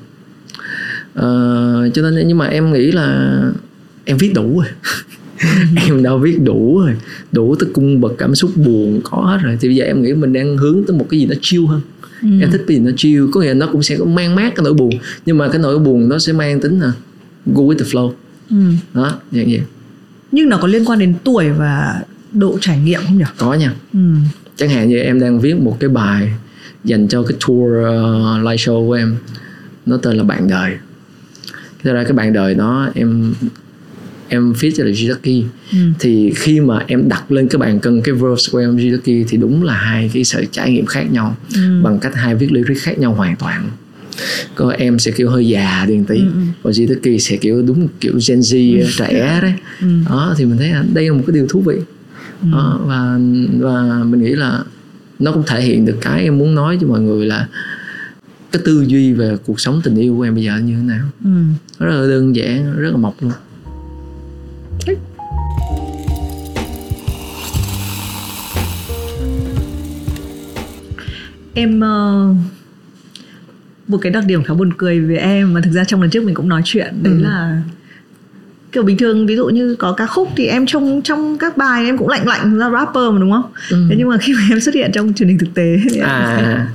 Uh, cho nên nhưng mà em nghĩ là em viết đủ rồi. [laughs] Em đã viết đủ rồi. Đủ tới cung bậc cảm xúc buồn có hết rồi. Thì bây giờ em nghĩ mình đang hướng tới một cái gì nó chill hơn. Ừ. em thích cái gì nó chill có nghĩa là nó cũng sẽ mang mát cái nỗi buồn. Nhưng mà cái nỗi buồn nó sẽ mang tính là go with the flow. Ừ. đó dạng vậy. Nhưng nó có liên quan đến tuổi và độ trải nghiệm không nhỉ? Có nha. Ừ. chẳng hạn như em đang viết một cái bài dành cho cái tour uh, live show của em nó tên là bạn đời Thế ra cái bạn đời nó em em fit cho là Jitaki ừ. thì khi mà em đặt lên cái bàn cân cái verse của em Jitaki thì đúng là hai cái sự trải nghiệm khác nhau ừ. bằng cách hai viết lyric khác nhau hoàn toàn có em sẽ kiểu hơi già điền tí ừ, ừ. còn Jitaki sẽ kiểu đúng kiểu Gen Z ừ. trẻ đấy ừ. đó thì mình thấy đây là một cái điều thú vị ừ. đó, và và mình nghĩ là nó cũng thể hiện được cái em muốn nói cho mọi người là cái tư duy về cuộc sống tình yêu của em bây giờ như thế nào ừ. rất là đơn giản rất là mộc luôn em uh, một cái đặc điểm khá buồn cười về em mà thực ra trong lần trước mình cũng nói chuyện đấy ừ. là kiểu bình thường ví dụ như có ca khúc thì em trong trong các bài em cũng lạnh lạnh ra rapper mà đúng không ừ. thế nhưng mà khi mà em xuất hiện trong truyền hình thực tế thì, à.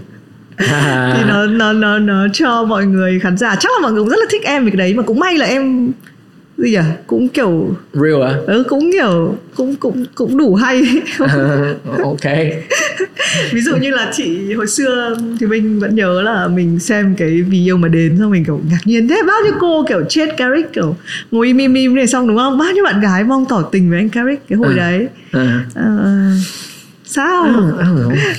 [laughs] thì nó nó nó nó cho mọi người khán giả chắc là mọi người cũng rất là thích em vì cái đấy mà cũng may là em gì nhỉ cũng kiểu real à ừ, cũng kiểu cũng cũng cũng đủ hay. [laughs] Ok. Ví dụ như là chị hồi xưa thì mình vẫn nhớ là mình xem cái vì yêu mà đến xong mình kiểu ngạc nhiên thế bao nhiêu cô kiểu chết Carrick kiểu ngồi im im im này xong đúng không? Bao nhiêu bạn gái mong tỏ tình với anh Carrick cái hồi à. đấy? À. À, sao? À,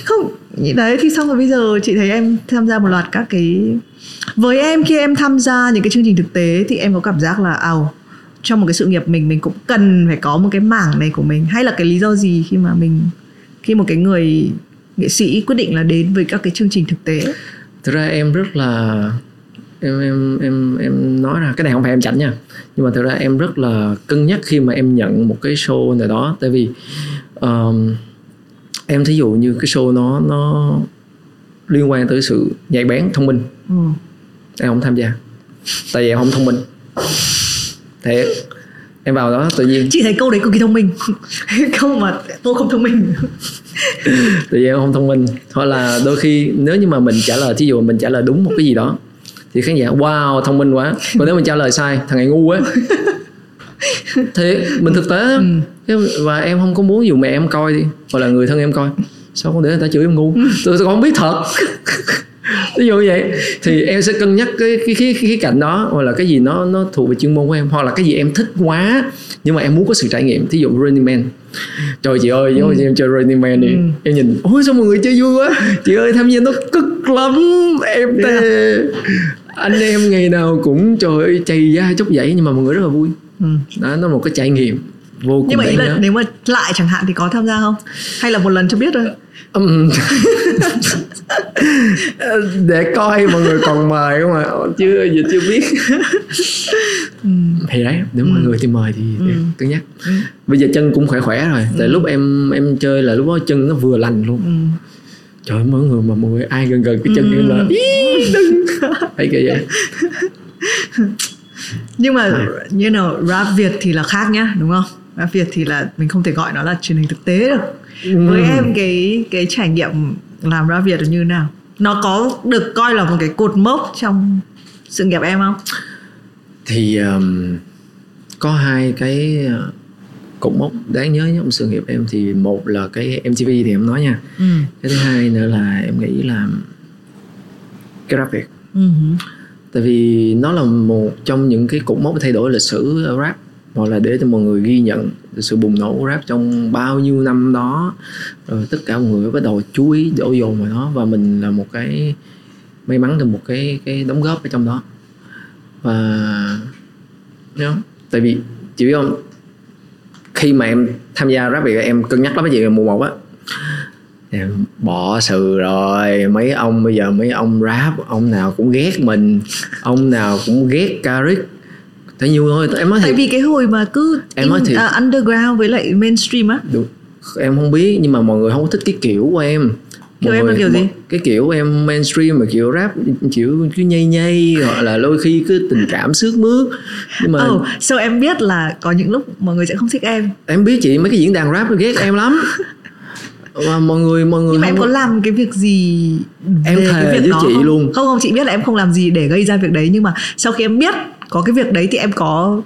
không đấy thì xong rồi bây giờ chị thấy em tham gia một loạt các cái với em khi em tham gia những cái chương trình thực tế thì em có cảm giác là ào trong một cái sự nghiệp mình mình cũng cần phải có một cái mảng này của mình. Hay là cái lý do gì khi mà mình khi một cái người nghệ sĩ quyết định là đến với các cái chương trình thực tế? Thực ra em rất là em em em em nói ra cái này không phải em chảnh nha. Nhưng mà thực ra em rất là cân nhắc khi mà em nhận một cái show nào đó. Tại vì um, em thí dụ như cái show nó nó liên quan tới sự nhạy bén thông minh. Ừ. em không tham gia. Tại vì em không thông minh thiệt em vào đó tự nhiên chị thấy câu đấy cực kỳ thông minh. [laughs] Câu mà tôi không thông minh. Tại vì em không thông minh. Hoặc là đôi khi nếu như mà mình trả lời thí dụ mình trả lời đúng một cái gì đó thì khán giả wow thông minh quá. Còn nếu mình trả lời sai thằng này ngu quá. [laughs] Thì mình thực tế ừ. và em không có muốn dù mẹ em coi đi hoặc là người thân em coi sao không để người ta chửi em ngu? Tôi không biết thật ví dụ như vậy thì em sẽ cân nhắc cái cái cái cái cạnh đó hoặc là cái gì nó nó thuộc về chuyên môn của em hoặc là cái gì em thích quá nhưng mà em muốn có sự trải nghiệm. Thí dụ Running Man. Trời chị ơi ừ. em chơi Running Man đi. Ừ. em nhìn ôi sao mọi người chơi vui quá. Chị ơi tham gia nó cực lắm em tê. Anh em ngày nào cũng trời ơi chày da chốc dãy nhưng mà mọi người rất là vui. Ừ. đó nó là một cái trải nghiệm vô cùng nhưng mà ý là nếu mà lại chẳng hạn thì có tham gia không? Hay là một lần cho biết thôi? Um, [laughs] [laughs] để coi mọi người còn mời không ạ chưa giờ chưa biết ừ. thì đấy nếu mọi ừ. người thì mời thì ừ. cân nhắc ừ. bây giờ chân cũng khỏe khỏe rồi tại ừ. lúc em em chơi là lúc đó chân nó vừa lành luôn ừ. trời ơi mọi người mà mọi người ai gần gần cái chân ừ. em là [laughs] đừng hay kiểu vậy nhưng mà à. như nào rap việt thì là khác nhá đúng không rap việt thì là mình không thể gọi nó là truyền hình thực tế được ừ. với em cái cái trải nghiệm làm rap việt như nào? Nó có được coi là một cái cột mốc trong sự nghiệp em không? Thì um, có hai cái uh, cột mốc đáng nhớ trong sự nghiệp em. Thì một là cái MTV thì em nói nha. Ừ. cái thứ hai nữa là em nghĩ là cái rap việt ừ. tại vì nó là một trong những cái cột mốc thay đổi lịch sử rap hoặc là để cho mọi người ghi nhận sự bùng nổ của rap trong bao nhiêu năm đó. Rồi tất cả mọi người bắt đầu chú ý, đổ dồn vào nó. Và mình là một cái, may mắn được một cái cái đóng góp ở trong đó. Và nhớ tại vì, chị biết không? Khi mà em tham gia rap thì em cân nhắc lắm cái gì mùa một á. Em bỏ sự rồi, mấy ông bây giờ, mấy ông rap, ông nào cũng ghét mình, ông nào cũng ghét Karik Tại nhiều thôi em nói Tại vì cái hồi mà cứ em nói thì... uh, underground với lại mainstream á. Được. Em không biết nhưng mà mọi người không thích cái kiểu của em. Kiểu em là kiểu gì? cái kiểu em mainstream mà kiểu rap kiểu cứ nhây nhây hoặc là đôi khi cứ tình cảm sướt mướt. Nhưng mà oh, so em biết là có những lúc mọi người sẽ không thích em. Em biết chị mấy cái diễn đàn rap ghét em lắm. [laughs] Và mọi người mọi người nhưng mà em có làm cái việc gì em thề cái việc với đó chị không? luôn. Không không chị biết là em không làm gì để gây ra việc đấy nhưng mà sau khi em biết có cái việc đấy thì em có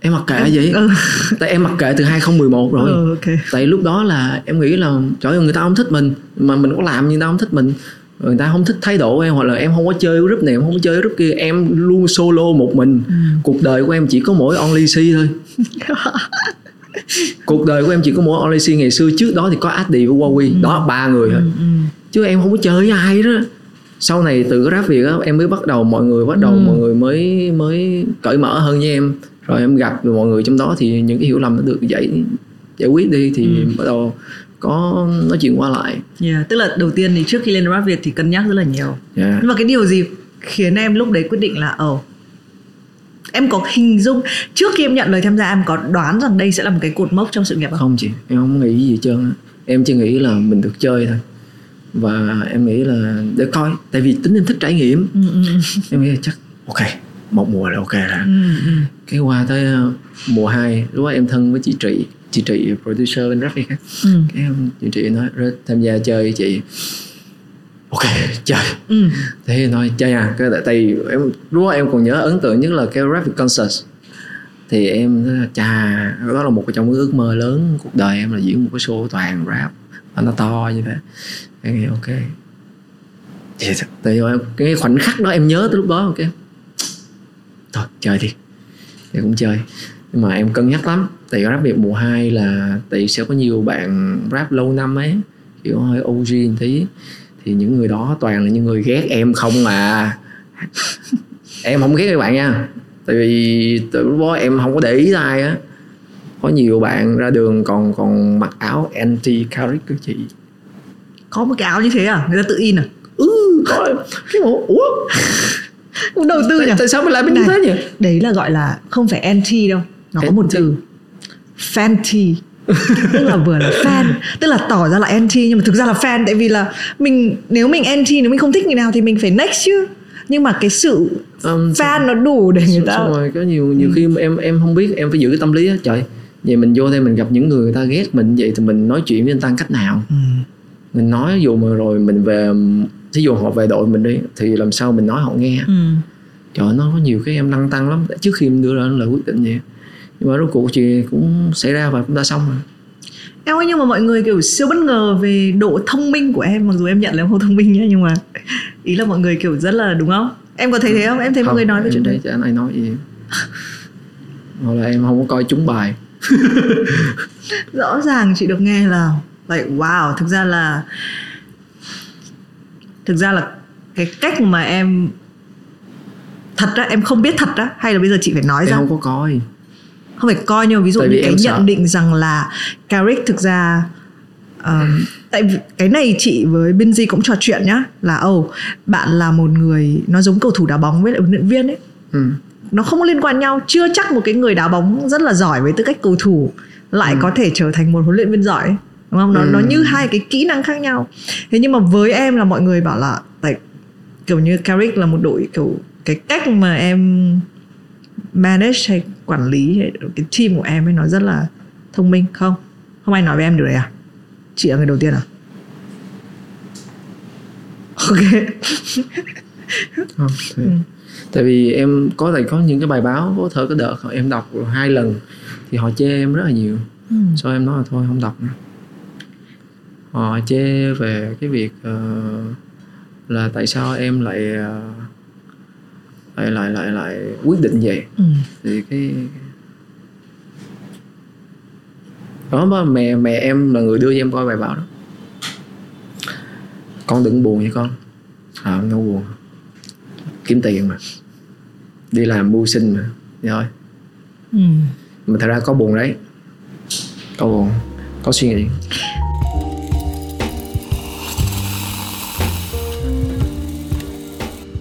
em mặc kệ vậy ừ. [laughs] tại em mặc kệ từ 2011 rồi ừ, okay. tại lúc đó là em nghĩ là trời ơi người ta không thích mình mà mình có làm nhưng người ta không thích mình người ta không thích thái độ em hoặc là em không có chơi group này em không có chơi group kia em luôn solo một mình ừ. cuộc đời của em chỉ có mỗi only C thôi [laughs] cuộc đời của em chỉ có mỗi only C ngày xưa trước đó thì có Addy với Huawei ừ. đó ba người thôi ừ, ừ. chứ em không có chơi với ai đó sau này từ rap việt á em mới bắt đầu mọi người bắt đầu ừ. mọi người mới mới cởi mở hơn với em rồi em gặp mọi người trong đó thì những cái hiểu lầm nó được giải giải quyết đi thì ừ. bắt đầu có nói chuyện qua lại. Yeah, tức là đầu tiên thì trước khi lên rap Việt thì cân nhắc rất là nhiều. Yeah. Nhưng mà cái điều gì khiến em lúc đấy quyết định là oh, em có hình dung trước khi em nhận lời tham gia em có đoán rằng đây sẽ là một cái cột mốc trong sự nghiệp không? Không chị, em không nghĩ gì hết trơn. Em chỉ nghĩ là mình được chơi thôi và em nghĩ là để coi tại vì tính em thích trải nghiệm. Ừ, ừ, ừ. em nghĩ là chắc ok một mùa là ok rồi. Cái qua tới ờ, mùa 2 lúc đó em thân với chị trị chị trị producer bên graphic á ừ. cái em chị trị nói tham gia chơi với chị. Ok chơi. Ừ. thế nói chơi à cái tại tại em lúc đó em còn nhớ ấn tượng nhất là cái graphic concert thì em chà đó là một trong những ước mơ lớn cuộc đời em là diễn một cái show toàn rap và nó to như thế em nghĩ ok dạ, dạ. tại tại cái khoảnh khắc đó em nhớ tới lúc đó, ok? Thôi, chơi đi. Thì cũng chơi. Nhưng mà em cân nhắc lắm. Tại rap việt mùa 2 là tại sẽ có nhiều bạn rap lâu năm ấy, kiểu hơi OG một tí. Thì những người đó toàn là những người ghét em không mà [laughs] em không ghét các bạn nha. Tại vì từ lúc đó em không có để ý ai á. Có nhiều bạn ra đường còn còn mặc áo anti caric của chị có một cái áo như thế à? Người ta tự in à? Ừ. Có. Cái bộ ủa? [laughs] Cũng đầu tư nhỉ? tại, sao mình lại bên Này. thế nhỉ? đấy là gọi là không phải anti đâu. Nó có một từ fancy tức là vừa là fan tức là tỏ ra là anti nhưng mà thực ra là fan tại vì là mình nếu mình anti nếu mình không thích người nào thì mình phải next chứ. Nhưng mà cái sự um, fan nó đủ để người ta rồi có nhiều nhiều khi em em không biết em phải giữ cái tâm lý á. Trời vậy mình vô đây mình gặp những người người ta ghét mình vậy thì mình nói chuyện với người ta cách nào? Ừ. mình nói dù mà rồi mình về thí dụ họ về đội mình đi thì làm sao mình nói họ nghe Ừ. trời nó có nhiều cái em lăn tăng lắm trước khi em đưa ra lời quyết định vậy nhưng mà rốt cuộc chuyện cũng xảy ra và cũng đã xong rồi Em ơi nhưng mà mọi người kiểu siêu bất ngờ về độ thông minh của em Mặc dù em nhận là em không thông minh nhá Nhưng mà ý là mọi người kiểu rất là đúng không? Em có thấy thế không? Em thấy mọi Không, người nói về chuyện đấy chả ai nói gì hoặc là em không có coi trúng bài [laughs] Rõ ràng chị được nghe là like, Wow thực ra là Thực ra là cái cách mà em Thật á, em không biết thật á Hay là bây giờ chị phải nói em ra không có coi không phải coi nhưng mà ví dụ như cái em nhận sợ. định rằng là Carrick thực ra um, tại cái này chị với Binzy cũng trò chuyện nhá là ồ bạn là một người nó giống cầu thủ đá bóng với lại huấn luyện viên ấy ừ. nó không liên quan nhau chưa chắc một cái người đá bóng rất là giỏi với tư cách cầu thủ lại có thể trở thành một huấn luyện viên giỏi ấy. Đúng không? Nó Ừ. nó như hai cái kỹ năng khác nhau. Thế nhưng mà với em là mọi người bảo là like, kiểu như Carrick là một đội kiểu cái cách mà em manage hay quản lý hay cái team của em ấy nó rất là thông minh không? Không ai nói với em điều đấy à? Chị là người đầu tiên à? [laughs] Ok. Không, thì- tại vì em có thể có những cái bài báo có thể có đợt em đọc hai lần thì họ chê em rất là nhiều. Ừ. sau em nói là thôi không đọc nữa họ chê về cái việc ờ, là tại sao em lại ờ, lại lại lại lại quyết định vậy? Ừ. thì cái đó mà mẹ mẹ em là người đưa cho em coi bài báo đó. Con đừng buồn nha con. À không buồn. Kiếm tiền mà. Đi làm mưu sinh mà. Thôi. Ừ. mà thật ra có buồn đấy. Có buồn. Có suy nghĩ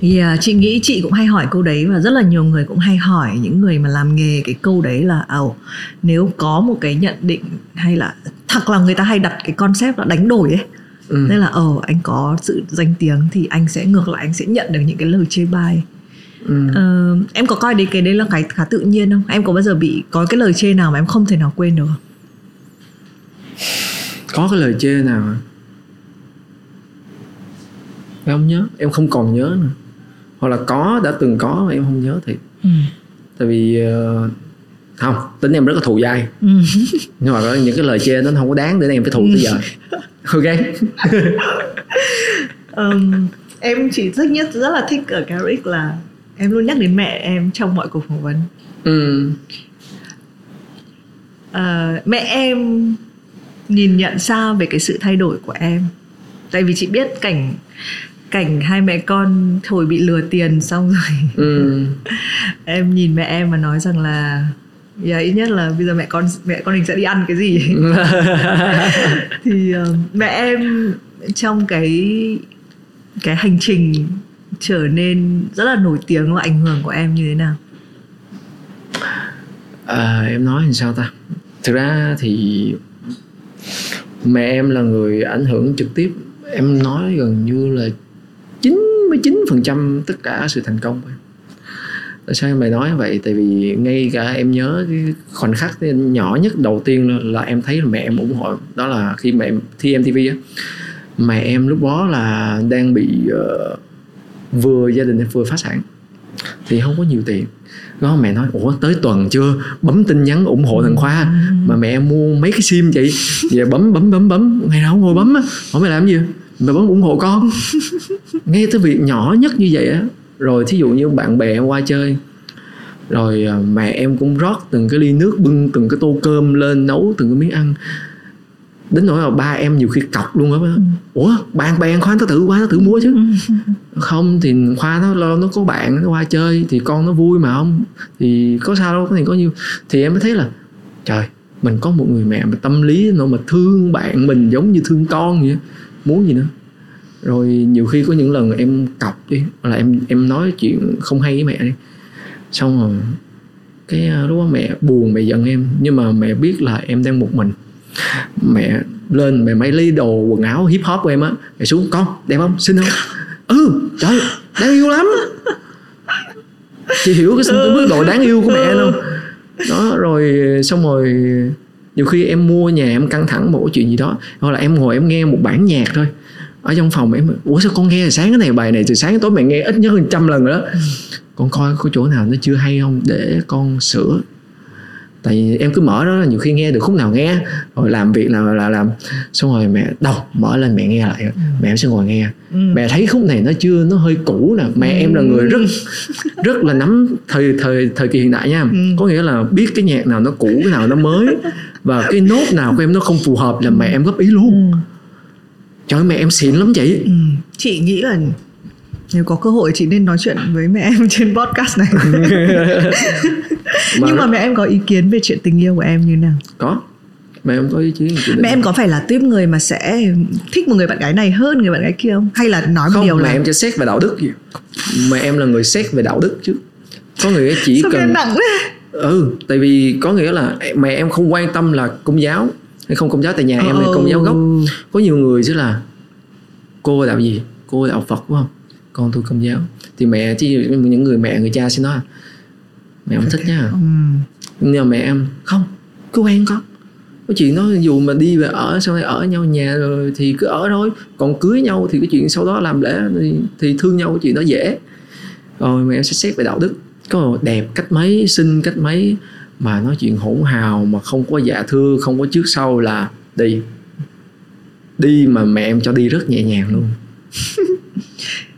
À, chị nghĩ chị cũng hay hỏi câu đấy và rất là nhiều người cũng hay hỏi những người mà làm nghề cái câu đấy là ồ nếu có một cái nhận định hay là thật là người ta hay đặt cái concept là đánh đổi ấy ừ. nên là ồ anh có sự danh tiếng thì anh sẽ ngược lại anh sẽ nhận được những cái lời chê bai Ừ. Ờ, em có coi đấy cái đấy là cái khá tự nhiên không em có bao giờ bị có cái lời chê nào mà em không thể nào quên được không? có cái lời chê nào em không nhớ em không còn nhớ nữa hoặc là có đã từng có mà em không nhớ thì ừ. tại vì ờ, không tính em rất là thù dai. Ừ. [laughs] nhưng mà những cái lời chê nó không có đáng để em phải thù tới giờ. Ok. [laughs] Ừm, em chỉ thích nhất rất là thích ở Carrick là em luôn nhắc đến mẹ em trong mọi cuộc phỏng vấn. Ừ. Ờ, mẹ em nhìn nhận sao về cái sự thay đổi của em. Tại vì chị biết cảnh cảnh hai mẹ con hồi bị lừa tiền xong rồi. Ừ. [laughs] em nhìn mẹ em và nói rằng là dạ ít nhất là bây giờ mẹ con mẹ con mình sẽ đi ăn cái gì? [laughs] Thì ờ, mẹ em trong cái cái hành trình trở nên rất là nổi tiếng và ảnh hưởng của em như thế nào? À, em nói làm sao ta? Thực ra thì mẹ em là người ảnh hưởng trực tiếp. Em nói gần như là 99% tất cả sự thành công. Tại sao em lại nói vậy? Tại vì ngay cả em nhớ cái khoảnh khắc nhỏ nhất đầu tiên là, em thấy là mẹ em ủng hộ đó là khi mẹ em thi MTV á. Mẹ em lúc đó là đang bị uh, vừa gia đình vừa phá sản. Thì không có nhiều tiền. Đó mẹ nói ủa tới tuần chưa? Bấm tin nhắn ủng hộ thằng khoa. Mà mẹ em mua mấy cái sim vậy? Giờ bấm bấm bấm bấm. Ngày nào không ngồi bấm á. Hỏi mày làm gì mày bấm ủng hộ con. [laughs] Ngay tới việc nhỏ nhất như vậy á rồi thí dụ như bạn bè em qua chơi rồi à, mẹ em cũng rót từng cái ly nước bưng từng cái tô cơm lên nấu từng cái miếng ăn. Đến nỗi là ba em nhiều khi cọc luôn á ủa bạn bè khoa nó tự qua nó tự mua chứ. [laughs] Không thì khoa nó lo nó có bạn nó qua chơi thì con nó vui mà không? Thì có sao đâu thì có nhiêu. Thì em mới thấy là trời mình có một người mẹ mà tâm lý nó mà thương bạn mình giống như thương con vậy muốn gì nữa. Rồi nhiều khi có những lần em cọc đi hoặc là em em nói chuyện không hay với mẹ đi. Xong rồi cái à, lúc đó mẹ buồn mẹ giận em. Nhưng mà mẹ biết là em đang một mình. Mẹ lên mẹ mấy ly đồ quần áo hip hop của em á mẹ xuống con đẹp không? Xinh không? Ừ trời đáng yêu lắm. Chị hiểu cái mức độ đáng yêu của mẹ không đó rồi xong rồi nhiều khi em mua nhà em căng thẳng một cái chuyện gì đó hoặc là em ngồi em nghe một bản nhạc thôi. Ở trong phòng em ủa sao con nghe sáng cái này bài này từ sáng tối mẹ nghe ít nhất hơn trăm lần rồi đó. Con coi có chỗ nào nó chưa hay không để con sửa tại vì em cứ mở đó nhiều khi nghe được khúc nào nghe rồi làm việc nào là làm xong rồi mẹ đâu mở lên mẹ nghe lại mẹ em sẽ ngồi nghe ừ. mẹ thấy khúc này nó chưa nó hơi cũ nè mẹ ừ. em là người rất rất là nắm thời thời thời kỳ hiện đại nha ừ. có nghĩa là biết cái nhạc nào nó cũ cái nào nó mới và cái nốt nào của em nó không phù hợp là mẹ em góp ý luôn ừ. trời mẹ em xịn lắm chị ừ. chị nghĩ là nếu có cơ hội chị nên nói chuyện với mẹ em [laughs] trên podcast này. [laughs] Nhưng mà mẹ em có ý kiến về chuyện tình yêu của em như nào? Có. Mẹ em có ý kiến mẹ em có phải là tiếp người mà sẽ thích một người bạn gái này hơn người bạn gái kia không? Hay là nói một không, điều mẹ là em cho xét về đạo đức gì mẹ em là người xét về đạo đức chứ. Có nghĩa chỉ Sao cần nặng đấy? ừ tại vì có nghĩa là mẹ em không quan tâm là công giáo hay không công giáo tại nhà em là công giáo gốc. có nhiều người chứ là cô đạo gì? Cô đạo phật đúng không con tôi công giáo thì mẹ chứ những người mẹ người cha sẽ nói mẹ không thích nha. Ừ. nhưng mà mẹ em không cứ quen con. Có chuyện đó dù mà đi về ở sau này ở nhau nhà rồi thì cứ ở thôi. Còn cưới nhau thì cái chuyện sau đó làm lễ thì, thì thương nhau cái chuyện đó dễ. Rồi mẹ em sẽ xét về đạo đức. Có đẹp cách mấy xinh cách mấy mà nói chuyện hỗn hào mà không có dạ thưa không có trước sau là đi. Đi mà mẹ em cho đi rất nhẹ nhàng luôn [laughs]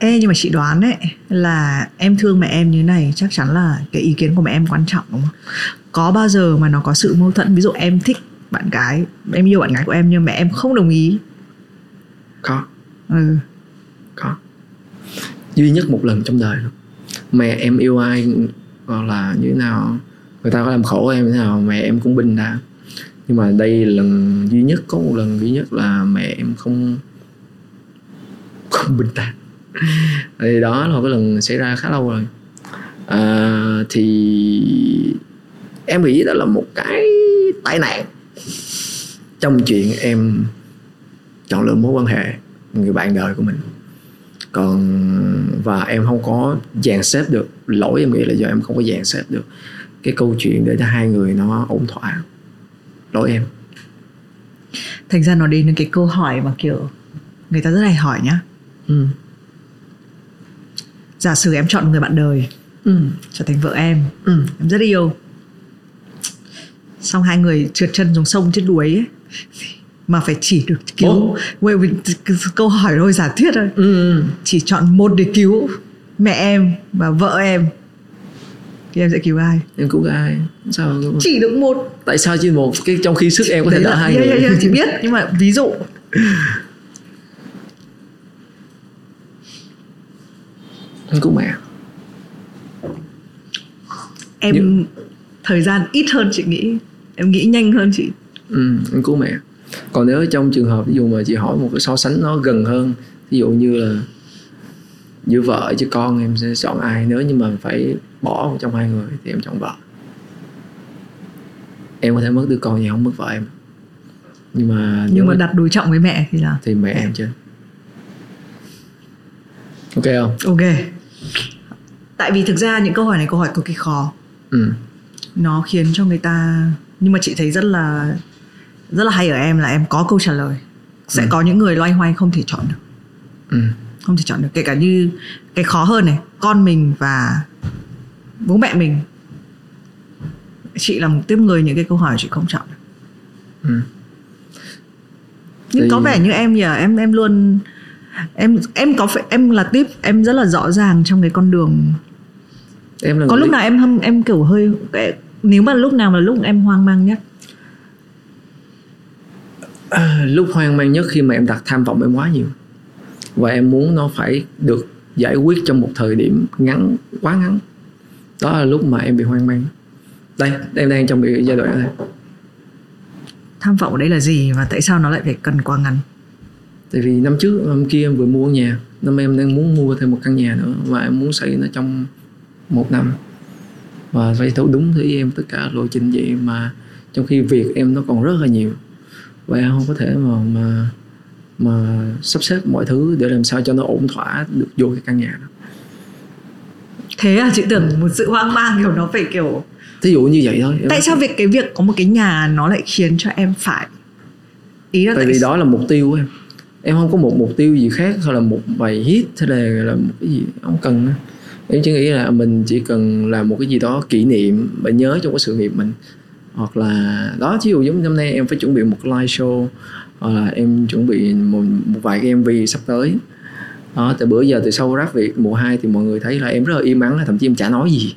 Ê nhưng mà chị đoán đấy là em thương mẹ em như này chắc chắn là cái ý kiến của mẹ em quan trọng đúng không? Có bao giờ mà nó có sự mâu thuẫn ví dụ em thích bạn gái, em yêu bạn gái của em nhưng mẹ em không đồng ý. Có. Ừ. Có. Duy nhất một lần trong đời. Mẹ em yêu ai hoặc là như thế nào người ta có làm khổ em như thế nào mẹ em cũng bình đã nhưng mà đây lần duy nhất có một lần duy nhất là mẹ em không không bình tĩnh thì đó là cái lần xảy ra khá lâu rồi. À, thì em nghĩ đó là một cái tai nạn trong chuyện em chọn lựa mối quan hệ người bạn đời của mình. Còn và em không có dàn xếp được lỗi em nghĩ là do em không có dàn xếp được. Cái câu chuyện để cho hai người nó ổn thỏa lỗi em. Thành ra nó đến những cái câu hỏi mà kiểu người ta rất hay hỏi nhá. Ừ giả sử em chọn người bạn đời. Ừ. trở thành vợ em. Ừ. em rất yêu. Xong hai người trượt chân xuống sông chết đuối ấy. Mà phải chỉ được cứu. Oh. câu hỏi thôi giả thiết thôi. Ừ. chỉ chọn một để cứu mẹ em và vợ em. Thì em sẽ cứu ai? Em cứu ai? Sao chỉ được một. Tại sao chỉ một? Cái trong khi sức em có thể đỡ hai người. yeah, yeah, chị biết. Nhưng mà ví dụ [laughs] cứu mẹ. Em Nhưng... thời gian ít hơn chị nghĩ. Em nghĩ nhanh hơn chị. Ừ anh cứu mẹ. Còn nếu trong trường hợp ví dụ mà chị hỏi một cái so sánh nó gần hơn ví dụ như là giữa vợ chứ con em sẽ chọn ai? Nếu như mà phải bỏ một trong hai người thì em chọn vợ. Em có thể mất đứa con nhưng không mất vợ em. Nhưng mà nhưng mà đặt đối trọng với mẹ thì là thì mẹ em chứ. Ok không? Ok tại vì thực ra những câu hỏi này câu hỏi cực kỳ khó ừ. nó khiến cho người ta nhưng mà chị thấy rất là rất là hay ở em là em có câu trả lời sẽ ừ. có những người loay hoay không thể chọn được ừ. không thể chọn được kể cả như cái khó hơn này con mình và bố mẹ mình chị là một tiếp người những cái câu hỏi chị không chọn được ừ. nhưng Thì... có vẻ như em nhờ em em luôn em em có phải em là tiếp em rất là rõ ràng trong cái con đường. Em là có lúc nào em em kiểu hơi nếu mà lúc nào là lúc em hoang mang nhất? À, lúc hoang mang nhất khi mà em đặt tham vọng em quá nhiều. Và em muốn nó phải được giải quyết trong một thời điểm ngắn quá ngắn. Đó là lúc mà em bị hoang mang. Đây em đang trong cái giai đoạn này. Tham vọng ở đây là gì và tại sao nó lại phải cần quá ngắn tại vì năm trước năm kia em vừa mua nhà năm em đang muốn mua thêm một căn nhà nữa và em muốn xây nó trong một năm. Và phải theo đúng thứ em tất cả lộ trình vậy mà trong khi việc em nó còn rất là nhiều. Và em không có thể mà mà mà sắp xếp mọi thứ để làm sao cho nó ổn thỏa được vô cái căn nhà đó. Thế à chị tưởng một sự hoang mang kiểu nó phải kiểu thí dụ như vậy thôi. Tại sao việc cái việc có một cái nhà nó lại khiến cho em phải? Ý là tại vì đó là mục tiêu của em em không có một mục tiêu gì khác hay là một bài hit hay là là một cái gì không cần nữa. em chỉ nghĩ là mình chỉ cần làm một cái gì đó kỷ niệm và nhớ trong cái sự nghiệp mình. Hoặc là đó ví dụ giống năm nay em phải chuẩn bị một live show hoặc là em chuẩn bị một, một vài cái MV sắp tới. Đó từ bữa giờ từ sau rap việt mùa 2 thì mọi người thấy là em rất là im ắng thậm chí em chả nói gì.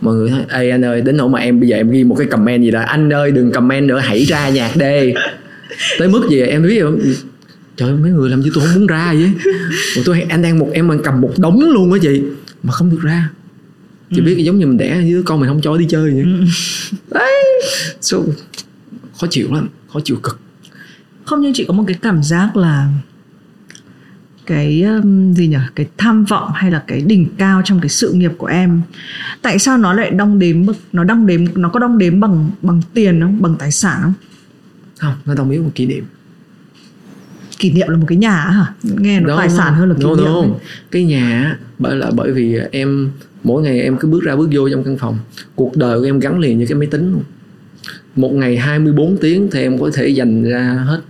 Mọi người nói ê anh ơi đến nỗi mà em bây giờ em ghi một cái comment gì đó anh ơi đừng comment nữa hãy ra nhạc đi [laughs] tới mức gì em biết không trời ơi, mấy người làm gì tôi không muốn ra vậy. Mà tôi anh đang một em đang cầm một đống luôn á chị. Mà không được ra. Chị biết giống như mình đẻ với con mình không cho đi chơi vậy. Đấy. So, khó chịu lắm. Khó chịu cực. Không nhưng chị có một cái cảm giác là cái um, gì nhỉ? Cái tham vọng hay là cái đỉnh cao trong cái sự nghiệp của em. Tại sao nó lại đong đếm nó đong đếm nó có đong đếm bằng bằng tiền không? Bằng tài sản không? Không nó đồng ý một kỷ niệm kỷ niệm là một cái nhà á hả? Nghe nó tài sản hơn là kỷ no, niệm no. ấy. cái nhà á, bởi là bởi vì em mỗi ngày em cứ bước ra bước vô trong căn phòng. Cuộc đời của em gắn liền như cái máy tính luôn. Một ngày 24 tiếng thì em có thể dành ra hết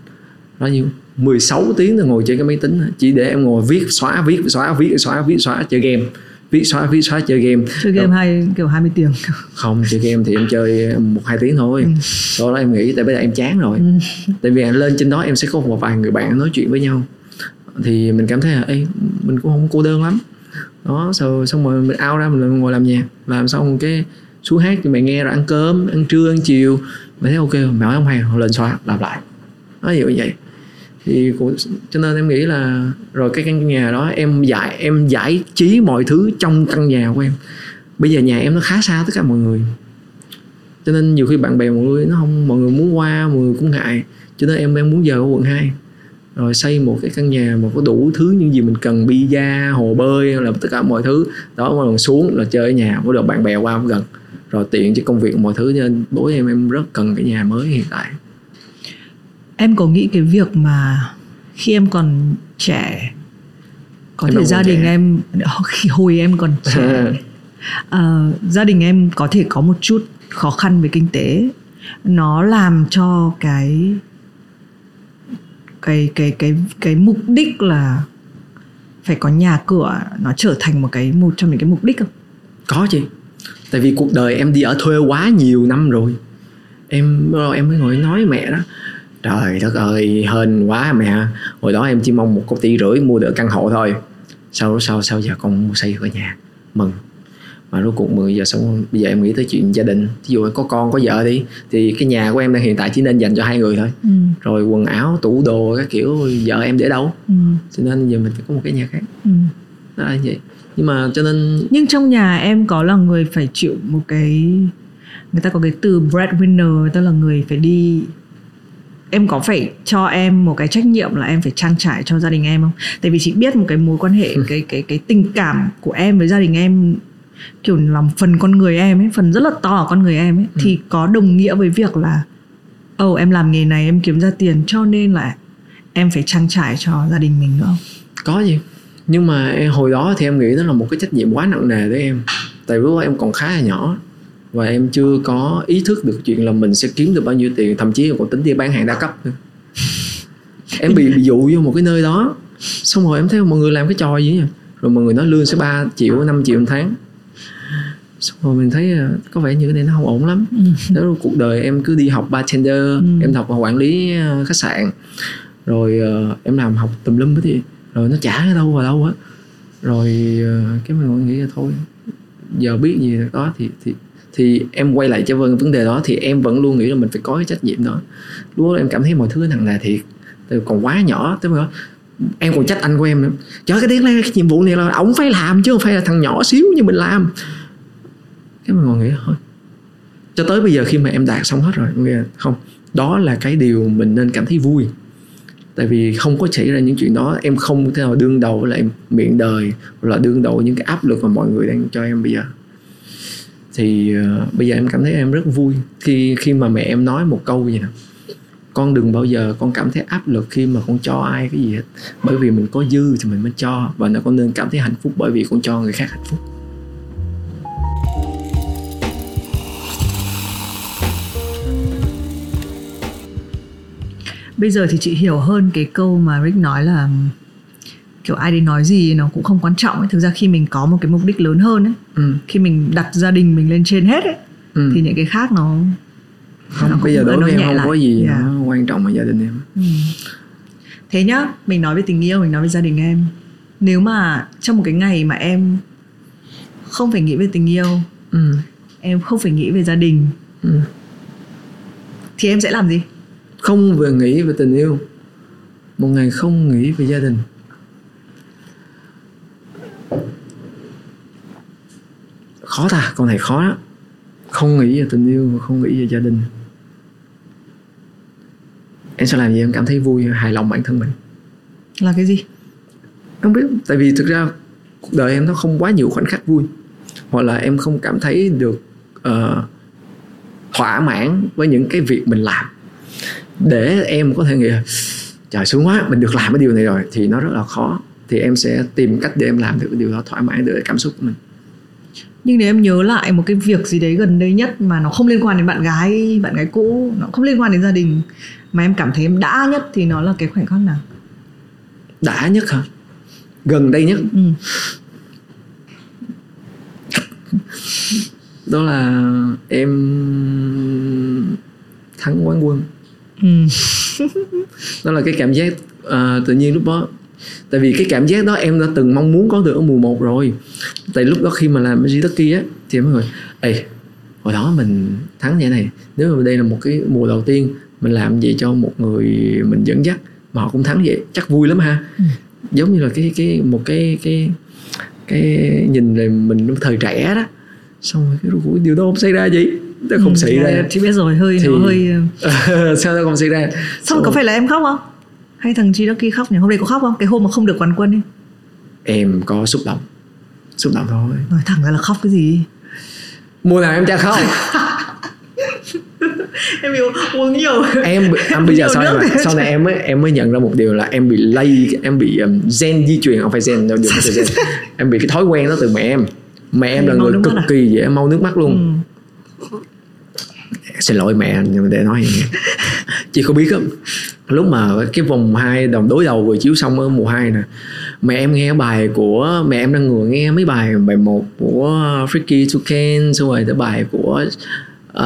bao nhiêu? 16 tiếng để ngồi trên cái máy tính chỉ để em ngồi viết xóa viết xóa viết xóa viết xóa chơi game viết xóa viết xóa chơi game. Chơi game hay kiểu 20 tiếng. Không chơi game thì em chơi một hai tiếng thôi. Ừ. sau đó em nghĩ tại bây giờ em chán rồi. Ừ. tại vì lên trên đó em sẽ có một vài người bạn nói chuyện với nhau. Thì mình cảm thấy là Ê, mình cũng không cô đơn lắm. Đó sau xong rồi mình out ra mình ngồi làm nhạc. Làm xong cái xuống hát cho mày nghe rồi ăn cơm ăn trưa ăn chiều. Mày thấy ok mày nói không hay lên xóa làm lại. Nó như vậy thì cũng, cho nên em nghĩ là rồi cái căn nhà đó em giải em giải trí mọi thứ trong căn nhà của em. Bây giờ nhà em nó khá xa tất cả mọi người. Cho nên nhiều khi bạn bè mọi người nó không mọi người muốn qua mọi người cũng ngại. Cho nên em đang muốn giờ ở quận 2 rồi xây một cái căn nhà mà có đủ thứ những gì mình cần pizza hồ bơi là tất cả mọi thứ. Đó mà mình xuống là chơi ở nhà có được bạn bè qua gần. Rồi tiện cho công việc mọi thứ nên tối em em rất cần cái nhà mới hiện tại em có nghĩ cái việc mà khi em còn trẻ có Em thể gia đình trẻ. em [laughs] khi hồi em còn [laughs] trẻ. Ờ, gia đình em có thể có một chút khó khăn về kinh tế. Nó làm cho cái cái cái cái cái mục đích là phải có nhà cửa nó trở thành một cái một trong những cái mục đích không? Có chị. Tại vì cuộc đời em đi ở thuê quá nhiều năm rồi. Em rồi em mới ngồi nói mẹ đó trời đất ơi hên quá mẹ. Hồi đó em chỉ mong một tỷ rưỡi mua được căn hộ thôi. Sau sau sau giờ con mua xây cái nhà. Mừng. Mà rốt cuộc 10 giờ xong bây giờ em nghĩ tới chuyện gia đình. Ví dụ có con có vợ đi thì cái nhà của em đang hiện tại chỉ nên dành cho hai người thôi. Ừ. rồi quần áo tủ đồ các kiểu vợ em để đâu? Ừ. cho nên giờ mình phải có một cái nhà khác. Ừ. đó là vậy. Nhưng mà cho nên nhưng trong nhà em có là người phải chịu một cái người ta có cái từ breadwinner tức là người phải đi em có phải cho em một cái trách nhiệm là em phải trang trải cho gia đình em không? Tại vì chị biết một cái mối quan hệ cái cái cái tình cảm của em với gia đình em kiểu làm phần con người em ấy phần rất là to ở con người em ấy thì có đồng nghĩa với việc là ồ em làm nghề này em kiếm ra tiền cho nên là em phải trang trải cho gia đình mình nữa không? Có gì nhưng mà hồi đó thì em nghĩ đó là một cái trách nhiệm quá nặng nề với em. Tại lúc đó em còn khá là nhỏ và em chưa có ý thức được chuyện là mình sẽ kiếm được bao nhiêu tiền thậm chí còn tính đi bán hàng đa cấp nữa. [laughs] Em bị bị dụ vô một cái nơi đó xong rồi em thấy mọi người làm cái trò gì nhỉ rồi mọi người nói lương sẽ 3 triệu 5 triệu một tháng. Xong rồi mình thấy à, có vẻ như cái này nó không ổn lắm. [laughs] Đó là cuộc đời em cứ đi học bartender em học quản lý à, khách sạn. Rồi ờ, em làm học tùm lum hết thì rồi nó trả ở đâu vào đâu á. Rồi cái mình nghĩ là thôi giờ biết gì đó thì thì thì em quay lại cho vấn vấn đề đó thì em vẫn luôn nghĩ là mình phải có cái trách nhiệm đó. Lúc đó em cảm thấy mọi thứ nặng nề thiệt, từ còn quá nhỏ tới mà em còn trách anh của em nữa. Chở cái tiếng này, cái nhiệm vụ này là ổng phải làm chứ không phải là thằng nhỏ xíu như mình làm. Cái mình còn nghĩ, thôi, cho tới bây giờ khi mà em đạt xong hết rồi nghe không, đó là cái điều mình nên cảm thấy vui. Tại vì không có xảy ra những chuyện đó, em không thể nào đương đầu với lại miệng đời, hoặc là đương đầu với những cái áp lực mà mọi người đang cho em bây giờ thì uh, bây giờ em cảm thấy em rất vui khi khi mà mẹ em nói một câu vậy nè. Con đừng bao giờ con cảm thấy áp lực khi mà con cho ai cái gì hết. Bởi vì mình có dư thì mình mới cho và nó con nên cảm thấy hạnh phúc bởi vì con cho người khác hạnh phúc. Bây giờ thì chị hiểu hơn cái câu mà Rick nói là kiểu ai đến nói gì nó cũng không quan trọng ấy. thực ra khi mình có một cái mục đích lớn hơn ấy ừ. khi mình đặt gia đình mình lên trên hết ấy Ừ. thì những cái khác nó không nó bây giờ đối với em không lại. có gì Dạ. nó quan trọng ở gia đình em Ừ. thế nhá mình nói về tình yêu mình nói về gia đình em nếu mà trong một cái ngày mà em không phải nghĩ về tình yêu ừ. em không phải nghĩ về gia đình Ừ. thì em sẽ làm gì không về nghĩ về tình yêu một ngày không nghĩ về gia đình khó ta con này khó đó không nghĩ về tình yêu và không nghĩ về gia đình. Em sẽ làm gì em cảm thấy vui hài lòng bản thân mình? Là cái gì? Không biết tại vì thực ra cuộc đời em nó không quá nhiều khoảnh khắc vui. Hoặc là em không cảm thấy được ờ, thỏa mãn với những cái việc mình làm. Để em có thể nghĩ trời sướng quá mình được làm cái điều này rồi. Thì nó rất là khó. Thì em sẽ tìm cách để em làm được cái điều đó thỏa mãn được cái cảm xúc của mình nhưng nếu em nhớ lại một cái việc gì đấy gần đây nhất mà nó không liên quan đến bạn gái bạn gái cũ nó không liên quan đến gia đình mà em cảm thấy em đã nhất thì nó là cái khoảnh khắc nào đã nhất hả gần đây nhất ừ. đó là em thắng quán quân Ừ. đó là cái cảm giác à, tự nhiên lúc đó tại vì cái cảm giác đó em đã từng mong muốn có được ở mùa 1 rồi. Tại lúc đó khi mà làm cái Kentucky á thì mọi người ê hồi đó mình thắng vậy này nếu mà đây là một cái mùa đầu tiên mình làm gì cho một người mình dẫn dắt mà họ cũng thắng vậy chắc vui lắm ha. Ừ. giống như là cái cái một cái cái cái nhìn này mình thời trẻ đó. Xong rồi cái cuối điều đó không xảy ra gì nó không Ừ, xảy dạ, ra. chị biết rồi hơi Thì- nó hơi [laughs] sao nó không xảy ra? Xong có phải là em khóc không hay thằng chi đó kia khóc nhỉ? Hôm nay có khóc không? Cái hôm mà không được quán quân ấy. Em có xúc động. Xúc động thôi. Nói thẳng ra là khóc cái gì? Mùa nào em chả khóc. [laughs] Em yêu uống nhiều. Em em bây giờ sau này sau này em mới em mới nhận ra một điều là em bị lây em bị um, gen di truyền. Không phải gen đâu từ gen. Em bị cái thói quen đó từ mẹ em. Mẹ em là người cực à? kỳ dễ mau nước mắt luôn. Ừ. xin lỗi mẹ nhưng mà để nói vậy [laughs] chị có biết không lúc mà cái vòng hai đồng đối đầu vừa chiếu xong ở mùa 2 nè mẹ em nghe bài của mẹ em đang ngồi nghe mấy bài bài một của Freaky Toucan xong rồi tới bài của uh,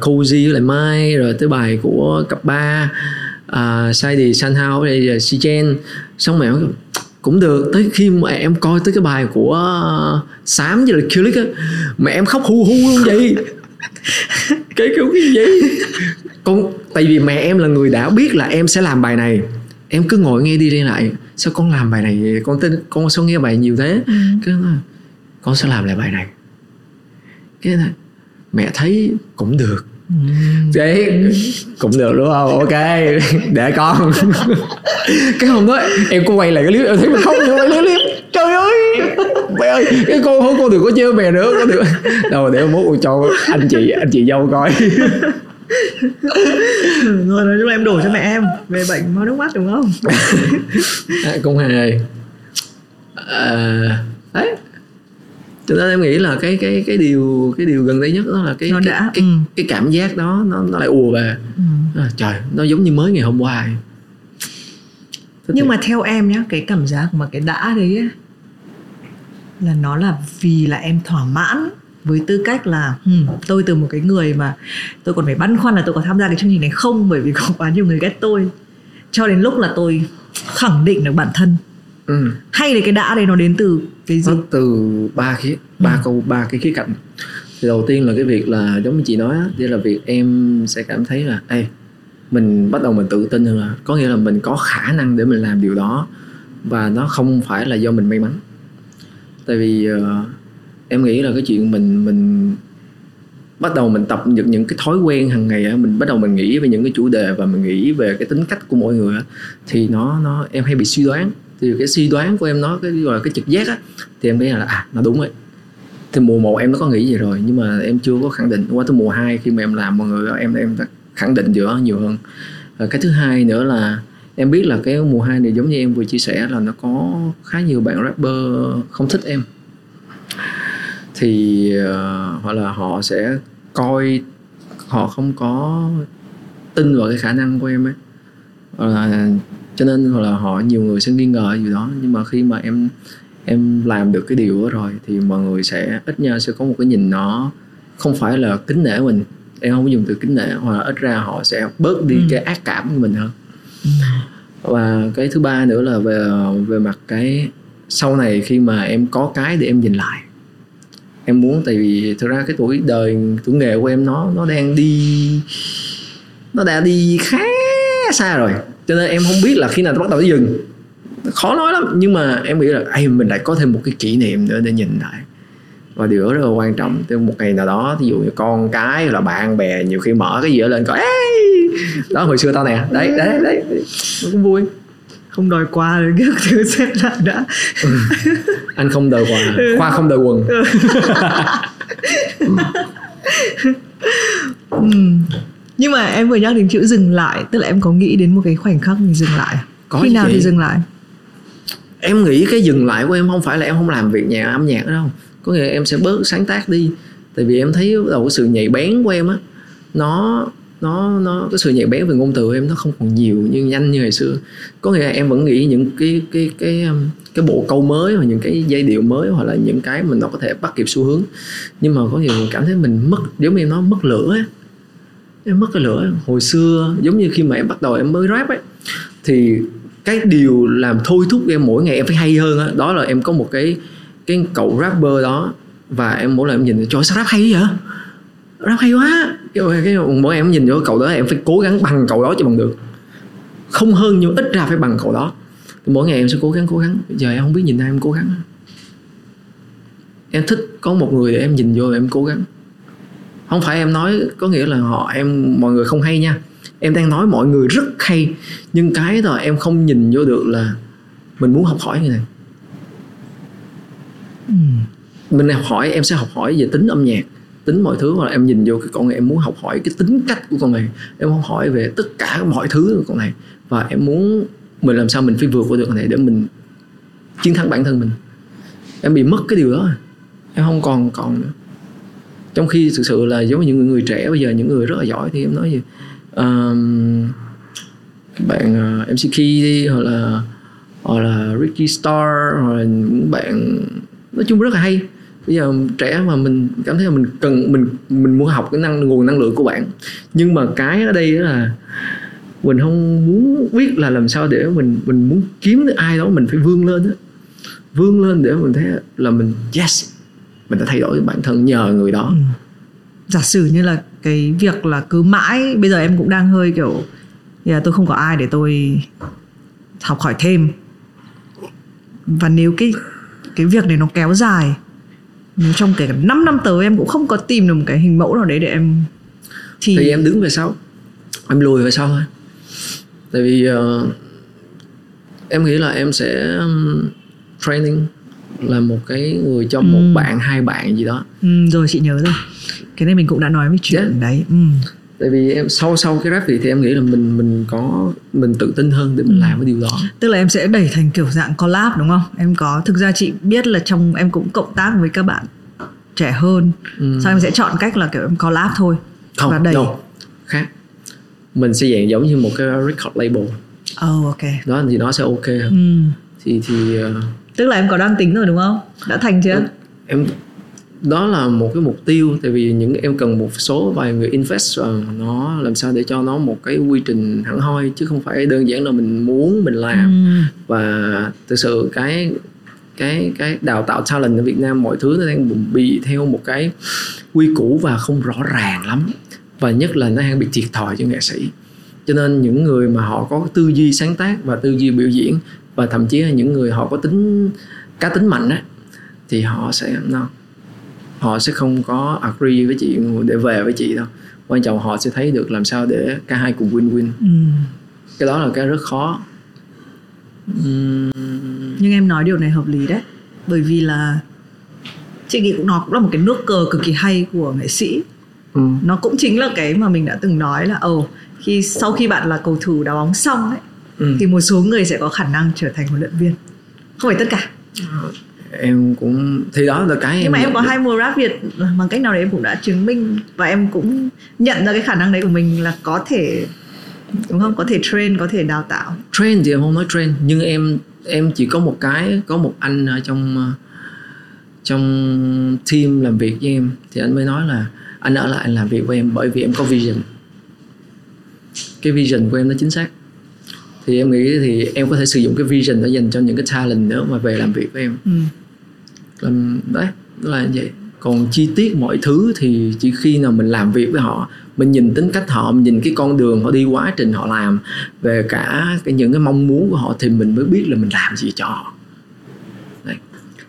Cozy với lại Mai rồi tới bài của cặp ba uh, Saidi Sanhao với lại Sichen xong mẹ em nói, cũng được tới khi mà em coi tới cái bài của uh, Sám với lại Kulik á mẹ em khóc hu hu luôn vậy. [laughs] Cái kiểu cái gì con tại vì mẹ em là người đã biết là em sẽ làm bài này. Em cứ ngồi nghe đi đi lại. Sao con làm bài này vậy? con tin con sao nghe bài nhiều thế? Ừ. nó nói, con sẽ làm lại bài này. Cái này mẹ thấy cũng được. Ừ. đấy cũng được đúng không? Ok để con. [laughs] Cái hôm đó em có quay lại cái clip em thấy mình khóc em quay clip. Trời ơi! Mẹ ơi cái cô không con đừng có chơi mẹ nữa con đừng đâu để mốt con cho anh chị anh chị dâu coi [laughs] [laughs] rồi nói chung là em đổ cho mẹ em về bệnh mau nước mắt đúng không [laughs] à, cũng hề à, đấy cho nên em nghĩ là cái cái cái điều cái điều gần đây nhất đó là cái Nó cái, đã, cái, ừ. cái cảm giác đó nó nó lại ùa về ừ. à, trời nó giống như mới ngày hôm qua. Thích nhưng thiệt. mà theo em nhá cái cảm giác mà cái đã đấy ấy, là nó là vì là em thỏa mãn với tư cách là hmm, tôi từ một cái người mà tôi còn phải băn khoăn là tôi có tham gia cái chương trình này không? Bởi vì có quá nhiều người ghét tôi. Cho đến lúc là tôi khẳng định được bản thân. Ừ. hay là cái đã đấy nó đến từ cái gì? Nó từ ba khía ba câu ba cái khía cạnh. Thì đầu tiên là cái việc là giống như chị nói đây là việc em sẽ cảm thấy là ê mình bắt đầu mình tự tin hơn là có nghĩa là mình có khả năng để mình làm điều đó và nó không phải là do mình may mắn. Tại vì uh, em nghĩ là cái chuyện mình mình bắt đầu mình tập được những cái thói quen hàng ngày á, mình bắt đầu mình nghĩ về những cái chủ đề và mình nghĩ về cái tính cách của mỗi người á, thì nó nó, em hay bị suy đoán. Thì cái suy đoán của em nó, cái gọi là cái trực giác á, thì em nghĩ là à nó đúng rồi. Thì mùa một em nó có nghĩ gì rồi, nhưng mà em chưa có khẳng định. Qua tới mùa 2 khi mà em làm, mọi người em em đã khẳng định giữa nhiều hơn. Và cái thứ hai nữa là em biết là cái mùa 2 này giống như em vừa chia sẻ là nó có khá nhiều bạn rapper không thích em thì uh, hoặc là họ sẽ coi họ không có tin vào cái khả năng của em ấy hoặc là cho nên hoặc là họ nhiều người sẽ nghi ngờ gì đó nhưng mà khi mà em em làm được cái điều đó rồi thì mọi người sẽ ít nhau sẽ có một cái nhìn nó không phải là kính nể mình em không có dùng từ kính nể hoặc là ít ra họ sẽ bớt đi ừ. cái ác cảm của mình hơn ừ. và cái thứ ba nữa là về về mặt cái sau này khi mà em có cái để em nhìn lại em muốn, tại vì thực ra cái tuổi đời, tuổi nghề của em nó nó đang đi, nó đã đi khá xa rồi. Cho nên em không biết là khi nào nó bắt đầu nó dừng. Khó nói lắm, nhưng mà em nghĩ là ai mình lại có thêm một cái kỷ niệm nữa để nhìn lại. Và điều đó rất là quan trọng. Từ một ngày nào đó ví dụ như con cái hay là bạn bè nhiều khi mở cái gì đó lên coi, Ê! đó, hồi xưa tao nè. Đấy đấy đấy. Nó cũng vui không đòi quà rồi các thứ xếp lại đã ừ. anh không đòi quà ừ. khoa không đòi quần ừ. [laughs] ừ. nhưng mà em vừa nhắc đến chữ dừng lại tức là em có nghĩ đến một cái khoảnh khắc mình dừng lại có khi nào chị? thì dừng lại em nghĩ cái dừng lại của em không phải là em không làm việc nhà âm nhạc đâu có nghĩa là em sẽ bớt sáng tác đi tại vì em thấy đầu cái sự nhạy bén của em á nó nó nó cái sự nhạy bén về ngôn từ em nó không còn nhiều như nhanh như ngày xưa. Có nghĩa là em vẫn nghĩ những cái cái cái um, cái bộ câu mới hoặc những cái giai điệu mới hoặc là những cái mình nó có thể bắt kịp xu hướng. Nhưng mà có nhiều cảm thấy mình mất giống như em nói mất lửa ấy. em mất cái lửa. Hồi xưa giống như khi mà em bắt đầu em mới rap ấy thì cái điều làm thôi thúc em mỗi ngày em phải hay hơn đó, đó là em có một cái cái cậu rapper đó và em mỗi lần em nhìn trời sao rap hay vậy? Rap hay quá cái, mỗi em nhìn vô cậu đó em phải cố gắng bằng cậu đó cho bằng được. Không hơn nhưng ít ra phải bằng cậu đó. Mỗi ngày em sẽ cố gắng cố gắng. Giờ em không biết nhìn ai em cố gắng. Em thích có một người để em nhìn vô em cố gắng. Không phải em nói có nghĩa là họ em mọi người không hay nha. Em đang nói mọi người rất hay nhưng cái là em không nhìn vô được là mình muốn học hỏi như này. Ừ. mình học hỏi em sẽ học hỏi về tính âm nhạc tính mọi thứ hoặc là em nhìn vô cái con này em muốn học hỏi cái tính cách của con này em không hỏi về tất cả mọi thứ của con này và em muốn mình làm sao mình phải vượt qua được con này để mình chiến thắng bản thân mình. Em bị mất cái điều đó em không còn còn nữa. Trong khi thực sự là giống như những người trẻ bây giờ những người rất là giỏi thì em nói gì um, bạn uh, MC Key đi hoặc là hoặc là Ricky Star hoặc là những bạn nói chung rất là hay bây giờ trẻ mà mình cảm thấy là mình cần mình mình muốn học cái năng nguồn năng lượng của bạn nhưng mà cái ở đây là mình không muốn biết là làm sao để mình mình muốn kiếm được ai đó mình phải vươn lên đó. vươn lên để mình thấy là mình yes mình đã thay đổi bản thân nhờ người đó ừ. giả sử như là cái việc là cứ mãi bây giờ em cũng đang hơi kiểu yeah, tôi không có ai để tôi học hỏi thêm và nếu cái cái việc này nó kéo dài trong kể cả 5 năm tới em cũng không có tìm được một cái hình mẫu nào đấy để em thì, thì em đứng về sau em lùi về sau thôi tại vì uh, em nghĩ là em sẽ training là một cái người cho ừ. một bạn hai bạn gì đó ừ, rồi chị nhớ rồi cái này mình cũng đã nói với chuyện yeah. đấy ừ. Tại vì em sau sau cái rap thì thì em nghĩ là mình mình có mình tự tin hơn để mình ừ. làm cái điều đó. Tức là em sẽ đẩy thành kiểu dạng collab đúng không? Em có thực ra chị biết là trong em cũng cộng tác với các bạn trẻ hơn. Ừ. sau em sẽ chọn cách là kiểu em collab thôi không và đẩy. no. khác. Mình sẽ dạng giống như một cái record label. Oh ok. Đó thì nó sẽ ok hơn. Ừ. thì thì uh, tức là em có đang tính rồi đúng không? Đã thành chưa? Em đó là một cái mục tiêu tại vì những em cần một số vài người invest vào nó làm sao để cho nó một cái quy trình hẳn hoi chứ không phải đơn giản là mình muốn mình làm. Ừ. và thực sự cái cái cái đào tạo talent ở Việt Nam mọi thứ nó đang bị theo một cái quy củ và không rõ ràng lắm. Và nhất là nó đang bị thiệt thòi cho nghệ sĩ. Cho nên những người mà họ có tư duy sáng tác và tư duy biểu diễn và thậm chí là những người họ có tính cá tính mạnh á thì họ sẽ no, họ sẽ không có agree với chị để về với chị đâu. Quan trọng họ sẽ thấy được làm sao để cả hai cùng win win ừ. cái đó là cái rất khó. Uhm, nhưng em nói điều này hợp lý đấy. Bởi vì là chị nghĩ cũng nó cũng là một cái nước cờ cực kỳ hay của nghệ sĩ. Ừ. nó cũng chính là cái mà mình đã từng nói là ồ khi sau khi bạn là cầu thủ đá bóng xong ấy Ừ. thì một số người sẽ có khả năng trở thành huấn luyện viên. Không phải tất cả em cũng thì đó là cái nhưng mà em có được. hai mùa rap việt bằng cách nào đấy em cũng đã chứng minh và em cũng nhận ra cái khả năng đấy của mình là có thể đúng không? Có thể train có thể đào tạo. Trend thì em không nói trend nhưng em em chỉ có một cái có một anh ở trong trong team làm việc với em. Thì anh mới nói là anh ở lại làm việc với em bởi vì em có vision. Cái vision của em nó chính xác. Thì em nghĩ thì em có thể sử dụng cái vision đó dành cho những cái talent nữa mà về làm việc với em. Ừ. làm đấy là như vậy còn chi tiết mọi thứ thì chỉ khi nào mình làm việc với họ mình nhìn tính cách họ mình nhìn cái con đường họ đi quá trình họ làm về cả cái những cái mong muốn của họ thì mình mới biết là mình làm gì cho họ đấy.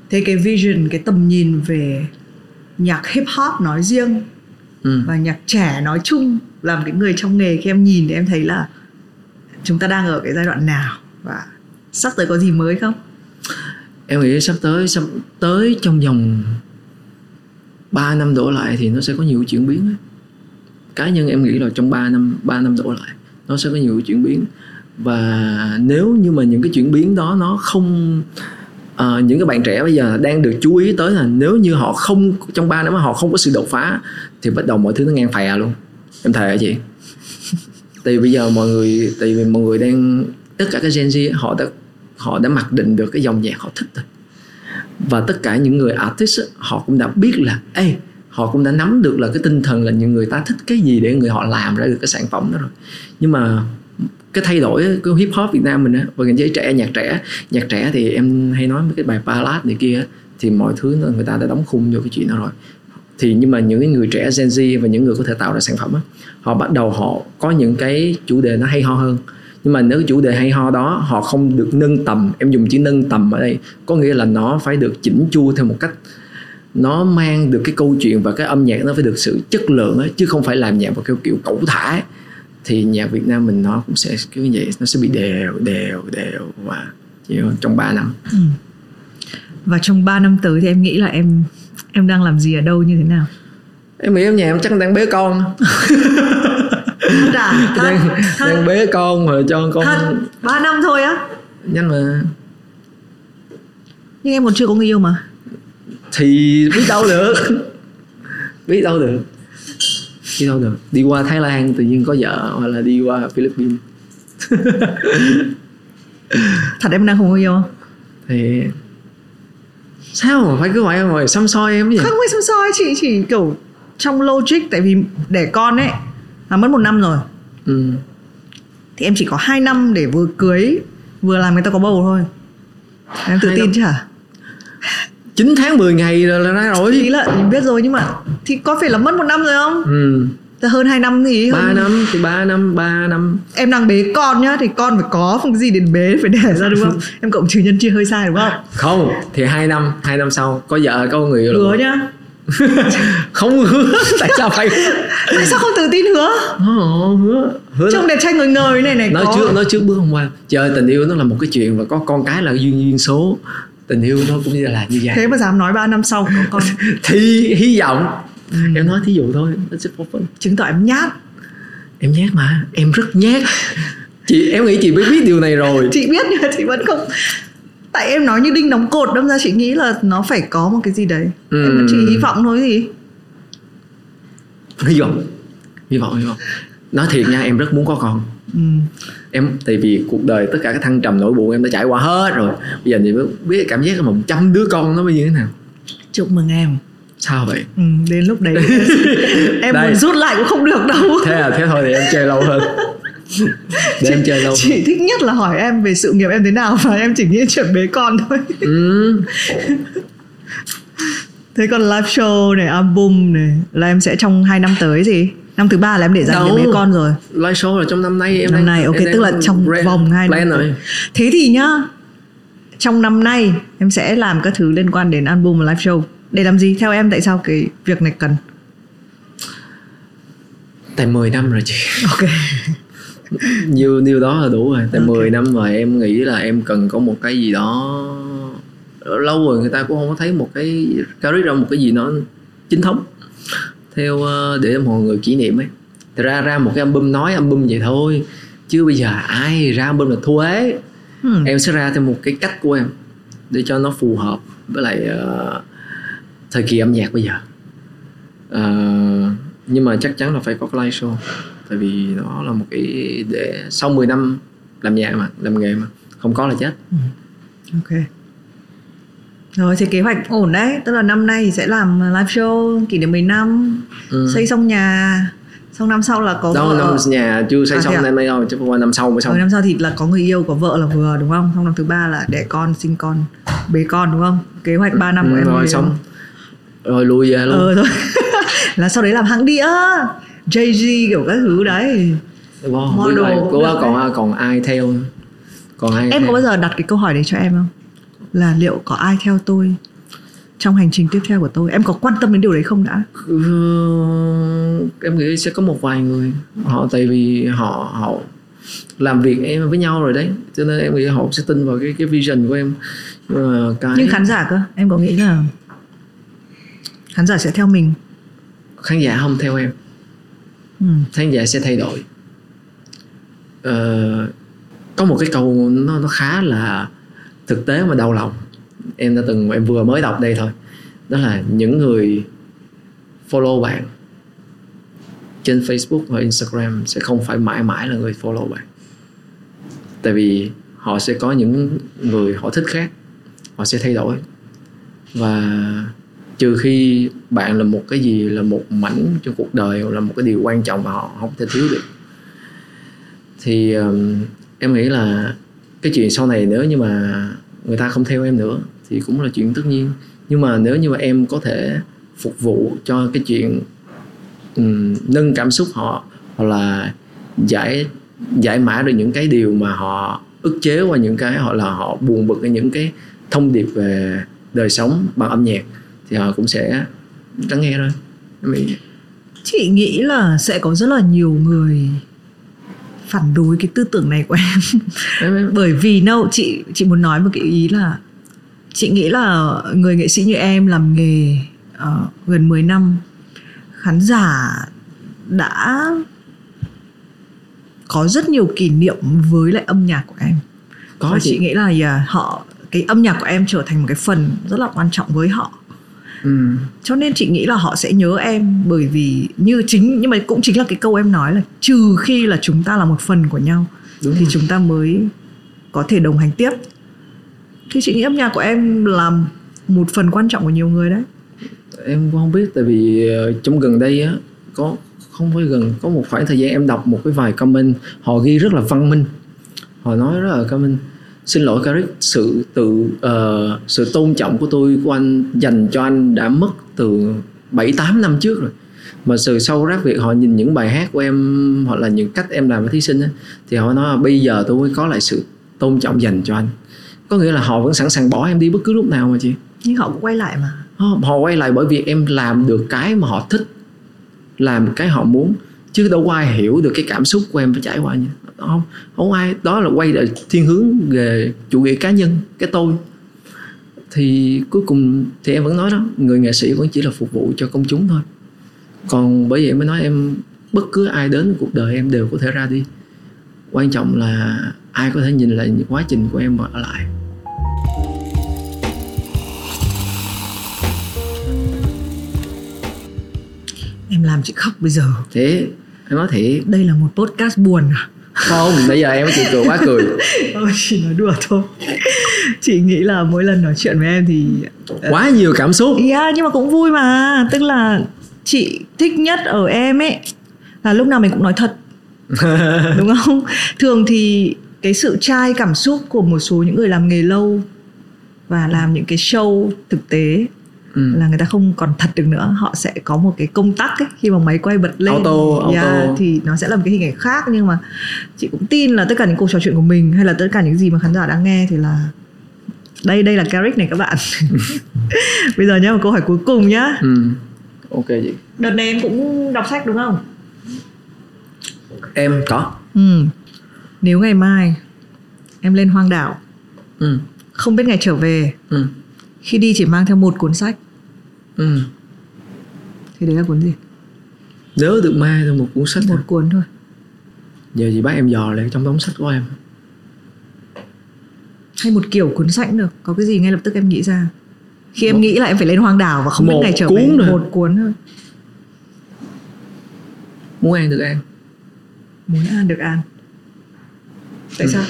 thế cái vision cái tầm nhìn về nhạc hip hop nói riêng Ừ. và nhạc trẻ nói chung làm cái người trong nghề khi em nhìn thì em thấy là chúng ta đang ở cái giai đoạn nào và sắp tới có gì mới không em nghĩ sắp tới sắp tới trong vòng 3 năm đổ lại thì nó sẽ có nhiều chuyển biến ấy. cá nhân em nghĩ là trong 3 năm 3 năm đổ lại nó sẽ có nhiều chuyển biến. Và nếu như mà những cái chuyển biến đó nó không ờ, những cái bạn trẻ bây giờ đang được chú ý tới là nếu như họ không trong 3 năm họ không có sự đột phá thì bắt đầu mọi thứ nó ngang phè luôn. Em thề hả chị? [laughs] Tại vì bây giờ mọi người tại vì mọi người đang tất cả các Gen Z họ đã họ đã mặc định được cái dòng nhạc họ thích rồi. Và tất cả những người artist họ cũng đã biết là ê họ cũng đã nắm được là cái tinh thần là những người ta thích cái gì để người họ làm ra được cái sản phẩm đó rồi. Nhưng mà cái thay đổi của cái hip hop Việt Nam mình á và ngành giới trẻ nhạc trẻ nhạc trẻ thì em hay nói mấy cái bài ballad này kia thì mọi thứ người ta đã đóng khung vô cái chuyện đó rồi. Thì nhưng mà những người trẻ Gen Z và những người có thể tạo ra sản phẩm á, họ bắt đầu họ có những cái chủ đề nó hay ho hơn nhưng mà nếu cái chủ đề hay ho đó họ không được nâng tầm em dùng chữ nâng tầm ở đây có nghĩa là nó phải được chỉnh chu theo một cách nó mang được cái câu chuyện và cái âm nhạc nó phải được sự chất lượng ấy, chứ không phải làm nhạc vào kiểu kiểu cẩu thả ấy. thì nhạc Việt Nam mình nó cũng sẽ kiểu như vậy nó sẽ bị đều đều đều và trong 3 năm. Và trong 3 năm tới thì em nghĩ là em em đang làm gì ở đâu như thế nào? Em nghĩ em nhà em chắc đang bế con [laughs] đã thật, đang, thật, đang bế con rồi cho con thật 3 năm thôi á. Nhanh mà. Nhưng em còn chưa có người yêu mà. Thì biết đâu được. Biết đâu được. Biết đâu được. Đi qua Thái Lan tự nhiên có vợ hoặc là đi qua Philippines. [laughs] Thật em đang không có yêu không? Thì sao mà phải cứ ngoại ngoài xăm soi em vậy không phải xăm soi chị chỉ kiểu trong logic tại vì đẻ con ấy là mất một năm rồi. Ừ. thì em chỉ có 2 năm để vừa cưới vừa làm người ta có bầu thôi. Em tự Hai tin năm. chứ hả? 9 tháng 10 ngày rồi là ra rồi. Ý là mình biết rồi nhưng mà thì có phải là mất một năm rồi không? Ừ. Hơn 2 năm thì 3 hơn- năm thì 3 năm 3 năm. Em đang bế con nhá thì con phải có không gì để bế phải đẻ ra đúng không? [laughs] Em cộng trừ nhân chia hơi sai đúng không? Không thì 2 năm 2 năm sau có vợ có người yêu hứa nhá [laughs] không hứa. [laughs] Tại sao phải tại sao không tự tin hứa? Ồ, hứa. Hứa trông đẹp trai người ngời này này nói có. trước nói trước bước hôm qua. Trời tình yêu nó là một cái chuyện và có con cái là duyên duyên số. Tình yêu nó cũng như là như vậy. Thế mà dám nói 3 năm sau có con. [laughs] Thì hy vọng. Ừ. em nói thí dụ thôi. Nó chứng tỏ em nhát. Em nhát mà. Em rất nhát. Chị em nghĩ chị mới biết điều này rồi. Chị biết nhưng mà chị vẫn không tại em nói như đinh đóng cột đâm ra chị nghĩ là nó phải có một cái gì đấy. Ừ. em chỉ hy vọng thôi gì. Hy vọng. Hy vọng hy vọng. Nói thiệt nha em rất muốn có con. Ừ. em tại vì cuộc đời tất cả các thăng trầm nỗi buồn em đã trải qua hết rồi. Bây giờ thì mới biết cảm giác một trăm đứa con nó như thế nào. Chúc mừng em. Sao vậy? Ừ, đến lúc đấy [laughs] em Đây. muốn rút lại cũng không được đâu. Thế là thế thôi thì em chơi lâu hơn để em chơi lâu chị thích nhất là hỏi em về sự nghiệp em thế nào và em chỉ nghĩ chuyện bế con thôi. Ừ. thế còn live show này album này là em sẽ trong hai năm tới gì? Năm thứ ba là em để dành để bế con rồi. Live show là trong năm nay em năm nay ok tức là trong plan- vòng hai năm rồi. Thế thì nhá trong năm nay em sẽ làm các thứ liên quan đến album và live show. Để làm gì? Theo em tại sao cái việc này cần? Tại 10 năm rồi chị. Ok [laughs] nhiêu nhiêu đó là đủ rồi. Tại Ok. 10 năm rồi em nghĩ là em cần có một cái gì đó. Lâu rồi người ta cũng không có thấy một cái carry ra một cái gì nó chính thống. Theo ờ, để mọi người kỷ niệm ấy. Thật ra ra một cái album nói album vậy thôi. Chứ bây giờ ai ra album là ấy hmm. em sẽ ra theo một cái cách của em để cho nó phù hợp với lại ờ, thời kỳ âm nhạc bây giờ. Ờ, nhưng mà chắc chắn là phải có cái live show tại vì nó là một cái để sau 10 năm làm nhạc mà làm nghề mà không có là chết. Ok. Rồi thì kế hoạch ổn đấy. Tức là năm nay thì sẽ làm live show kỷ niệm 10 năm ừ. xây xong nhà. Xong năm sau là có đó vợ. năm nhà chưa xây À, xong à? năm nay đâu chứ không qua năm sau mới xong. Năm sau thì là có người yêu có vợ là vừa đúng không? Xong năm thứ ba là đẻ con sinh con bế con đúng không? Kế hoạch 3 năm của Ừ, em rồi xong. Rồi lui về luôn. Ờ rồi. [laughs] Là sau đấy làm hãng đĩa Jay-Z kiểu các thứ đấy. Wow, model cũng Cô á, còn còn ai theo? Còn ai em theo? có bao giờ đặt cái câu hỏi đấy cho em không? Là liệu có ai theo tôi trong hành trình tiếp theo của tôi? Em có quan tâm đến điều đấy không đã? Ừ, em nghĩ sẽ có một vài người. Họ tại vì họ họ làm việc em với nhau rồi đấy. Cho nên em nghĩ họ sẽ tin vào cái cái vision của em. Nhưng cái nhưng khán giả cơ em có nghĩ là khán giả sẽ theo mình? Khán giả không theo em. Ừ. khán giả sẽ thay đổi. Ờ, có một cái câu nó nó khá là thực tế mà đau lòng. Em đã từng em vừa mới đọc đây thôi. Đó là những người follow bạn trên Facebook và Instagram sẽ không phải mãi mãi là người follow bạn. Tại vì họ sẽ có những người họ thích khác họ sẽ thay đổi. Và trừ khi bạn là một cái gì là một mảnh trong cuộc đời hoặc là một cái điều quan trọng mà họ không thể thiếu được. Thì um, em nghĩ là cái chuyện sau này nếu như mà người ta không theo em nữa thì cũng là chuyện tất nhiên. Nhưng mà nếu như mà em có thể phục vụ cho cái chuyện um, nâng cảm xúc họ hoặc là giải giải mã được những cái điều mà họ ức chế qua những cái họ là họ buồn bực ở những cái thông điệp về đời sống bằng âm nhạc thì họ cũng sẽ lắng nghe thôi. Nghĩ chị nghĩ là sẽ có rất là nhiều người phản đối cái tư tưởng này của em. [laughs] Bởi vì đâu chị chị muốn nói một cái ý là chị nghĩ là người nghệ sĩ như em làm nghề ờ, gần 10 năm khán giả đã có rất nhiều kỷ niệm với lại âm nhạc của em. Có và chị. chị nghĩ là yeah, họ cái âm nhạc của em trở thành một cái phần rất là quan trọng với họ ừ. cho nên chị nghĩ là họ sẽ nhớ em bởi vì như chính nhưng mà cũng chính là cái câu em nói là trừ khi là chúng ta là một phần của nhau Đúng thì rồi. chúng ta mới có thể đồng hành tiếp thì chị nghĩ âm nhạc của em là một phần quan trọng của nhiều người đấy em cũng không biết tại vì ờ, trong gần đây á có không phải gần có một khoảng thời gian em đọc một cái vài comment họ ghi rất là văn minh họ nói rất là văn minh xin lỗi Caric sự tự ờ, sự tôn trọng của tôi của anh dành cho anh đã mất từ 7 8 năm trước rồi. Mà từ sau rap việc họ nhìn những bài hát của em hoặc là những cách em làm với thí sinh á, thì họ nói là bây giờ tôi mới có lại sự tôn trọng dành cho anh. Có nghĩa là họ vẫn sẵn sàng bỏ em đi bất cứ lúc nào mà chị. Nhưng họ cũng quay lại mà. Họ- họ quay lại bởi vì em làm được cái mà họ thích làm cái họ muốn chứ đâu có ai hiểu được cái cảm xúc của em phải trải qua như không không ai. Đó là quay lại thiên hướng về chủ nghĩa cá nhân cái tôi. Thì cuối cùng thì em vẫn nói đó người nghệ sĩ vẫn chỉ là phục vụ cho công chúng thôi. Còn bởi vậy mới nói em bất cứ ai đến cuộc đời em đều có thể ra đi. Quan trọng là ai có thể nhìn lại những quá trình của em và ở lại. Em làm chị khóc bây giờ. Thế em nói thiệt. Đây là một podcast buồn à không bây giờ em chịu cười quá cười. [laughs] Ôi, chỉ nói đùa thôi. Chị nghĩ là mỗi lần nói chuyện với em thì quá nhiều cảm xúc. Yeah, nhưng mà cũng vui mà. Tức là chị thích nhất ở em ấy Là lúc nào mình cũng nói thật. [laughs] Đúng không? Thường thì cái sự trai cảm xúc của một số những người làm nghề lâu và làm những cái show thực tế Ừ. là người ta không còn thật được nữa họ sẽ có một cái công tắc ấy, khi mà máy quay bật lên Auto, yeah, auto. thì nó sẽ là một cái hình ảnh khác nhưng mà chị cũng tin là tất cả những cuộc trò chuyện của mình hay là tất cả những gì mà khán giả đang nghe thì là đây đây là Garrick này các bạn [laughs] bây giờ nhá một câu hỏi cuối cùng nhá ừ. ok chị đợt này em cũng đọc sách đúng không em có ừ. nếu ngày mai em lên hoang đảo ừ. không biết ngày trở về Ừ. khi đi chỉ mang theo một cuốn sách Ừ. thì đấy là cuốn gì? Nếu được mai thôi một cuốn sách một thôi. cuốn thôi. Giờ chị bắt em dò lại trong đống sách của em. Hay một kiểu cuốn sách được có cái gì ngay lập tức em nghĩ ra. Khi em nghĩ là em phải lên hoang đảo và không biết ngày trở về. thôi. một cuốn thôi. Muốn ăn được ăn muốn ăn được ăn tại Ừ. sao?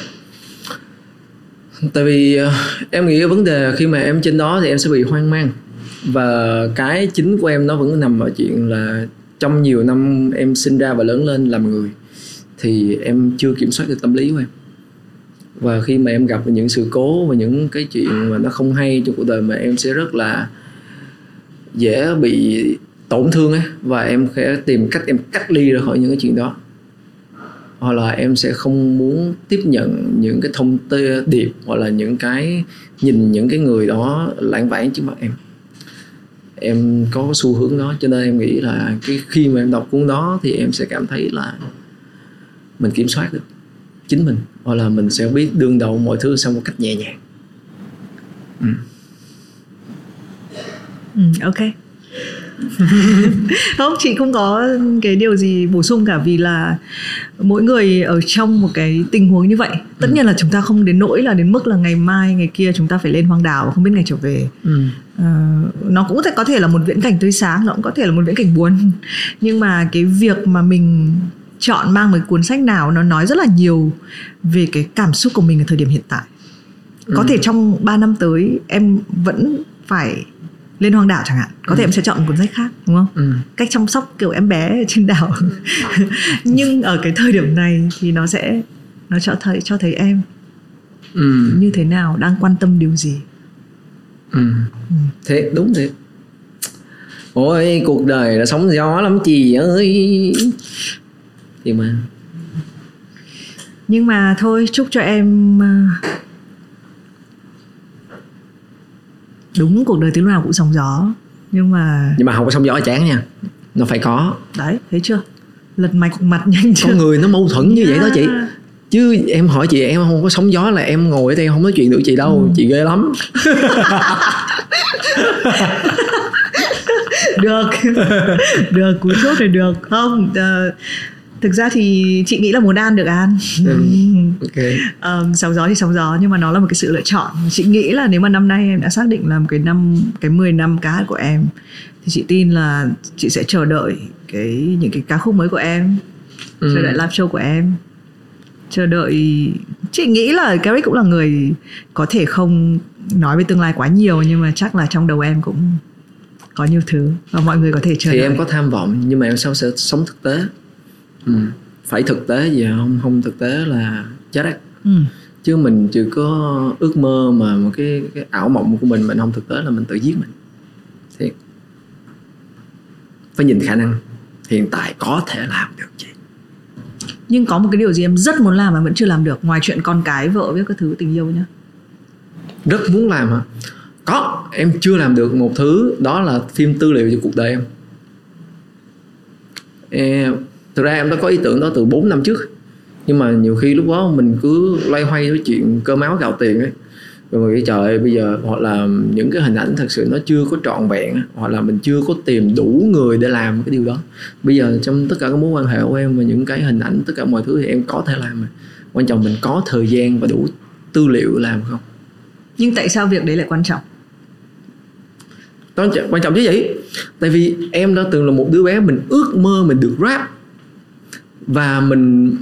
Tại vì ờ, em nghĩ cái vấn đề khi mà em trên đó thì em sẽ bị hoang mang và cái chính của em nó vẫn nằm ở chuyện là trong nhiều năm em sinh ra và lớn lên làm người, thì em chưa kiểm soát được tâm lý của em. Và khi mà em gặp những sự cố và những cái chuyện mà nó không hay trong cuộc đời mà em sẽ rất là dễ bị tổn thương ấy và em sẽ tìm cách em cách ly ra khỏi những cái chuyện đó. Hoặc là em sẽ không muốn tiếp nhận những cái thông tin điệp hoặc là những cái nhìn những cái người đó lãng vãng trước mặt em em có xu hướng đó. Cho nên em nghĩ là cái khi mà em đọc cuốn đó thì em sẽ cảm thấy là mình kiểm soát được chính mình hoặc là mình sẽ biết đương đầu mọi thứ sau một cách nhẹ nhàng. Ừ, ok [laughs] không chị không có cái điều gì bổ sung cả vì là mỗi người ở trong một cái tình huống như vậy. Tất nhiên là chúng ta không đến nỗi là đến mức là ngày mai ngày kia chúng ta phải lên hoang đảo không biết ngày trở về. Ừ. Ờ, nó cũng có thể có thể là một viễn cảnh tươi sáng nó cũng có thể là một viễn cảnh buồn. [laughs] Nhưng mà cái việc mà mình chọn mang một cuốn sách nào nó nói rất là nhiều về cái cảm xúc của mình ở thời điểm hiện tại. Có Ừ. thể trong 3 năm tới em vẫn phải lên hoang đảo chẳng hạn. Có thể Ừ. em sẽ chọn một cuốn sách khác đúng không? Ừ. cách chăm sóc kiểu em bé trên đảo. [laughs] Nhưng ở cái thời điểm này thì nó sẽ nó cho thấy cho thấy em Ừ. như thế nào đang quan tâm điều gì. Ừ. Thiệt đúng thiệt Ôi cuộc đời là sóng gió lắm chị ơi. Thì mà. Nhưng mà thôi chúc cho em à, đúng cuộc đời từ lúc nào cũng sóng gió. Nhưng mà Nhưng mà không có sóng gió chán nha. Nó phải có. Đấy thấy chưa? Lật mạch mặt nhanh chưa? Con người nó mâu thuẫn như vậy đó chị. Yeah. Chứ em hỏi chị em không có sóng gió là em ngồi ở đây không nói chuyện được chị đâu. Ừ. Chị ghê lắm. [laughs] Được. Được cú chốt này được. Không ờ, thực ra thì chị nghĩ là muốn ăn được ăn. Ừ. [laughs] Ok. Um, sóng gió thì sóng gió nhưng mà nó là một cái sự lựa chọn. Chị nghĩ là nếu mà năm nay em đã xác định là một cái năm cái 10 năm hát của em thì chị tin là chị sẽ chờ đợi cái những cái ca khúc mới của em Ừ. chờ đợi live show của em. Chờ đợi chị nghĩ là Garrick cũng là người có thể không nói về tương lai quá nhiều nhưng mà chắc là trong đầu em cũng có nhiều thứ và mọi người có thể chờ Thì đợi. em có tham vọng Nhưng mà em sao sẽ sống thực tế ừ. Phải thực tế gì không? Không thực tế là chết đấy ừ. chứ mình chưa có ước mơ mà một cái, cái ảo mộng của mình mình không thực tế là mình tự giết mình. Thiệt. Phải nhìn khả năng. Hiện tại có thể làm được chị. Nhưng có một cái điều gì em rất muốn làm mà vẫn chưa làm được ngoài chuyện con cái vợ với các thứ tình yêu nhá. Rất muốn làm hả? Có em chưa làm được một thứ đó là phim tư liệu cho cuộc đời em. Em thực ra em đã có ý tưởng đó từ 4 năm trước. Nhưng mà nhiều khi lúc đó mình cứ loay hoay với chuyện cơm áo gạo tiền ấy. Rồi mình nghĩ trời ơi, bây giờ hoặc là những cái hình ảnh thật sự nó chưa có trọn vẹn hoặc là mình chưa có tìm đủ người để làm cái điều đó. Bây giờ trong tất cả các mối quan hệ của em và những cái hình ảnh tất cả mọi thứ thì em có thể làm mà. Quan trọng mình có thời gian và đủ tư liệu làm không? Nhưng tại sao việc đấy lại quan trọng? Đó ch- quan trọng chứ gì? Tại vì em đã từng là một đứa bé mình ước mơ mình được rap và mình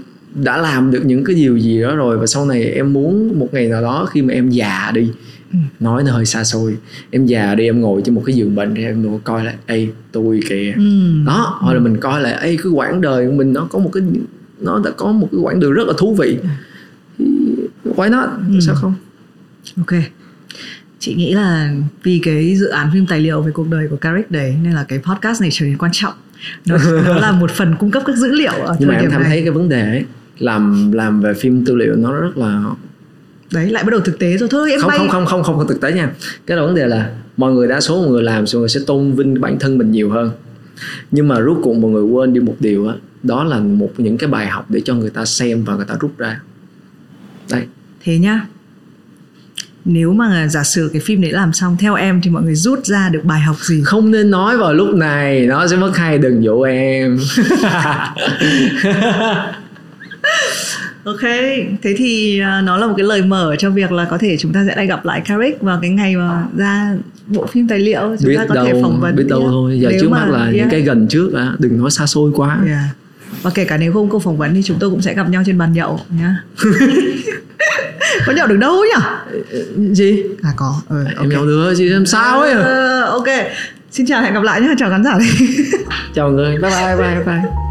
đã làm được những cái điều gì đó rồi và sau này em muốn một ngày nào đó khi mà em già đi Ừ. nói nó hơi xa xôi em già đi em ngồi trên một cái giường bệnh thì em ngồi coi lại ê tôi kìa. Ừ. đó hoặc là mình coi lại ê cái quãng đời của mình nó có một cái nó đã có một cái quãng đường rất là thú vị. Thì why not? Ừ. sao không? Ok. Chị nghĩ là vì cái dự án phim tài liệu về cuộc đời của Carrick đấy nên là cái podcast này trở nên quan trọng nó, nó là một phần cung cấp các dữ liệu ở nhưng mà em cảm thấy cái vấn đề ấy làm làm về phim tư liệu nó rất là đấy lại bắt đầu thực tế rồi. Thôi em không bay không không không không không thực tế nha. Cái đó vấn đề là mọi người đa số mọi người làm mọi người sẽ tôn vinh bản thân mình nhiều hơn. Nhưng mà rốt cuộc mọi người quên đi một điều á đó là một những cái bài học để cho người ta xem và người ta rút ra. Đây. Thế nhá nếu mà giả sử cái phim đấy làm xong theo em thì mọi người rút ra được bài học gì không nên nói vào lúc này nó sẽ mất hay đừng dụ em [laughs] Ok, thế thì à, nó là một cái lời mở cho việc là có thể chúng ta sẽ lại gặp lại Carrick vào cái ngày mà ra bộ phim tài liệu chúng biết ta có đâu thể phỏng vấn biết đâu yeah. thôi giờ Nếu trước mắt là những yeah. cái gần trước á đừng nói xa xôi quá Yeah. Và kể cả nếu không cô phỏng vấn thì chúng tôi cũng sẽ gặp nhau trên bàn nhậu nhá. [laughs] có nhậu được đâu nhỉ? gì À có. Ừ, em ok. nhau đứa gì làm sao ấy Ờ, ok. Xin chào hẹn gặp lại nhé, chào khán giả đây. chào mọi người bye bye bye bye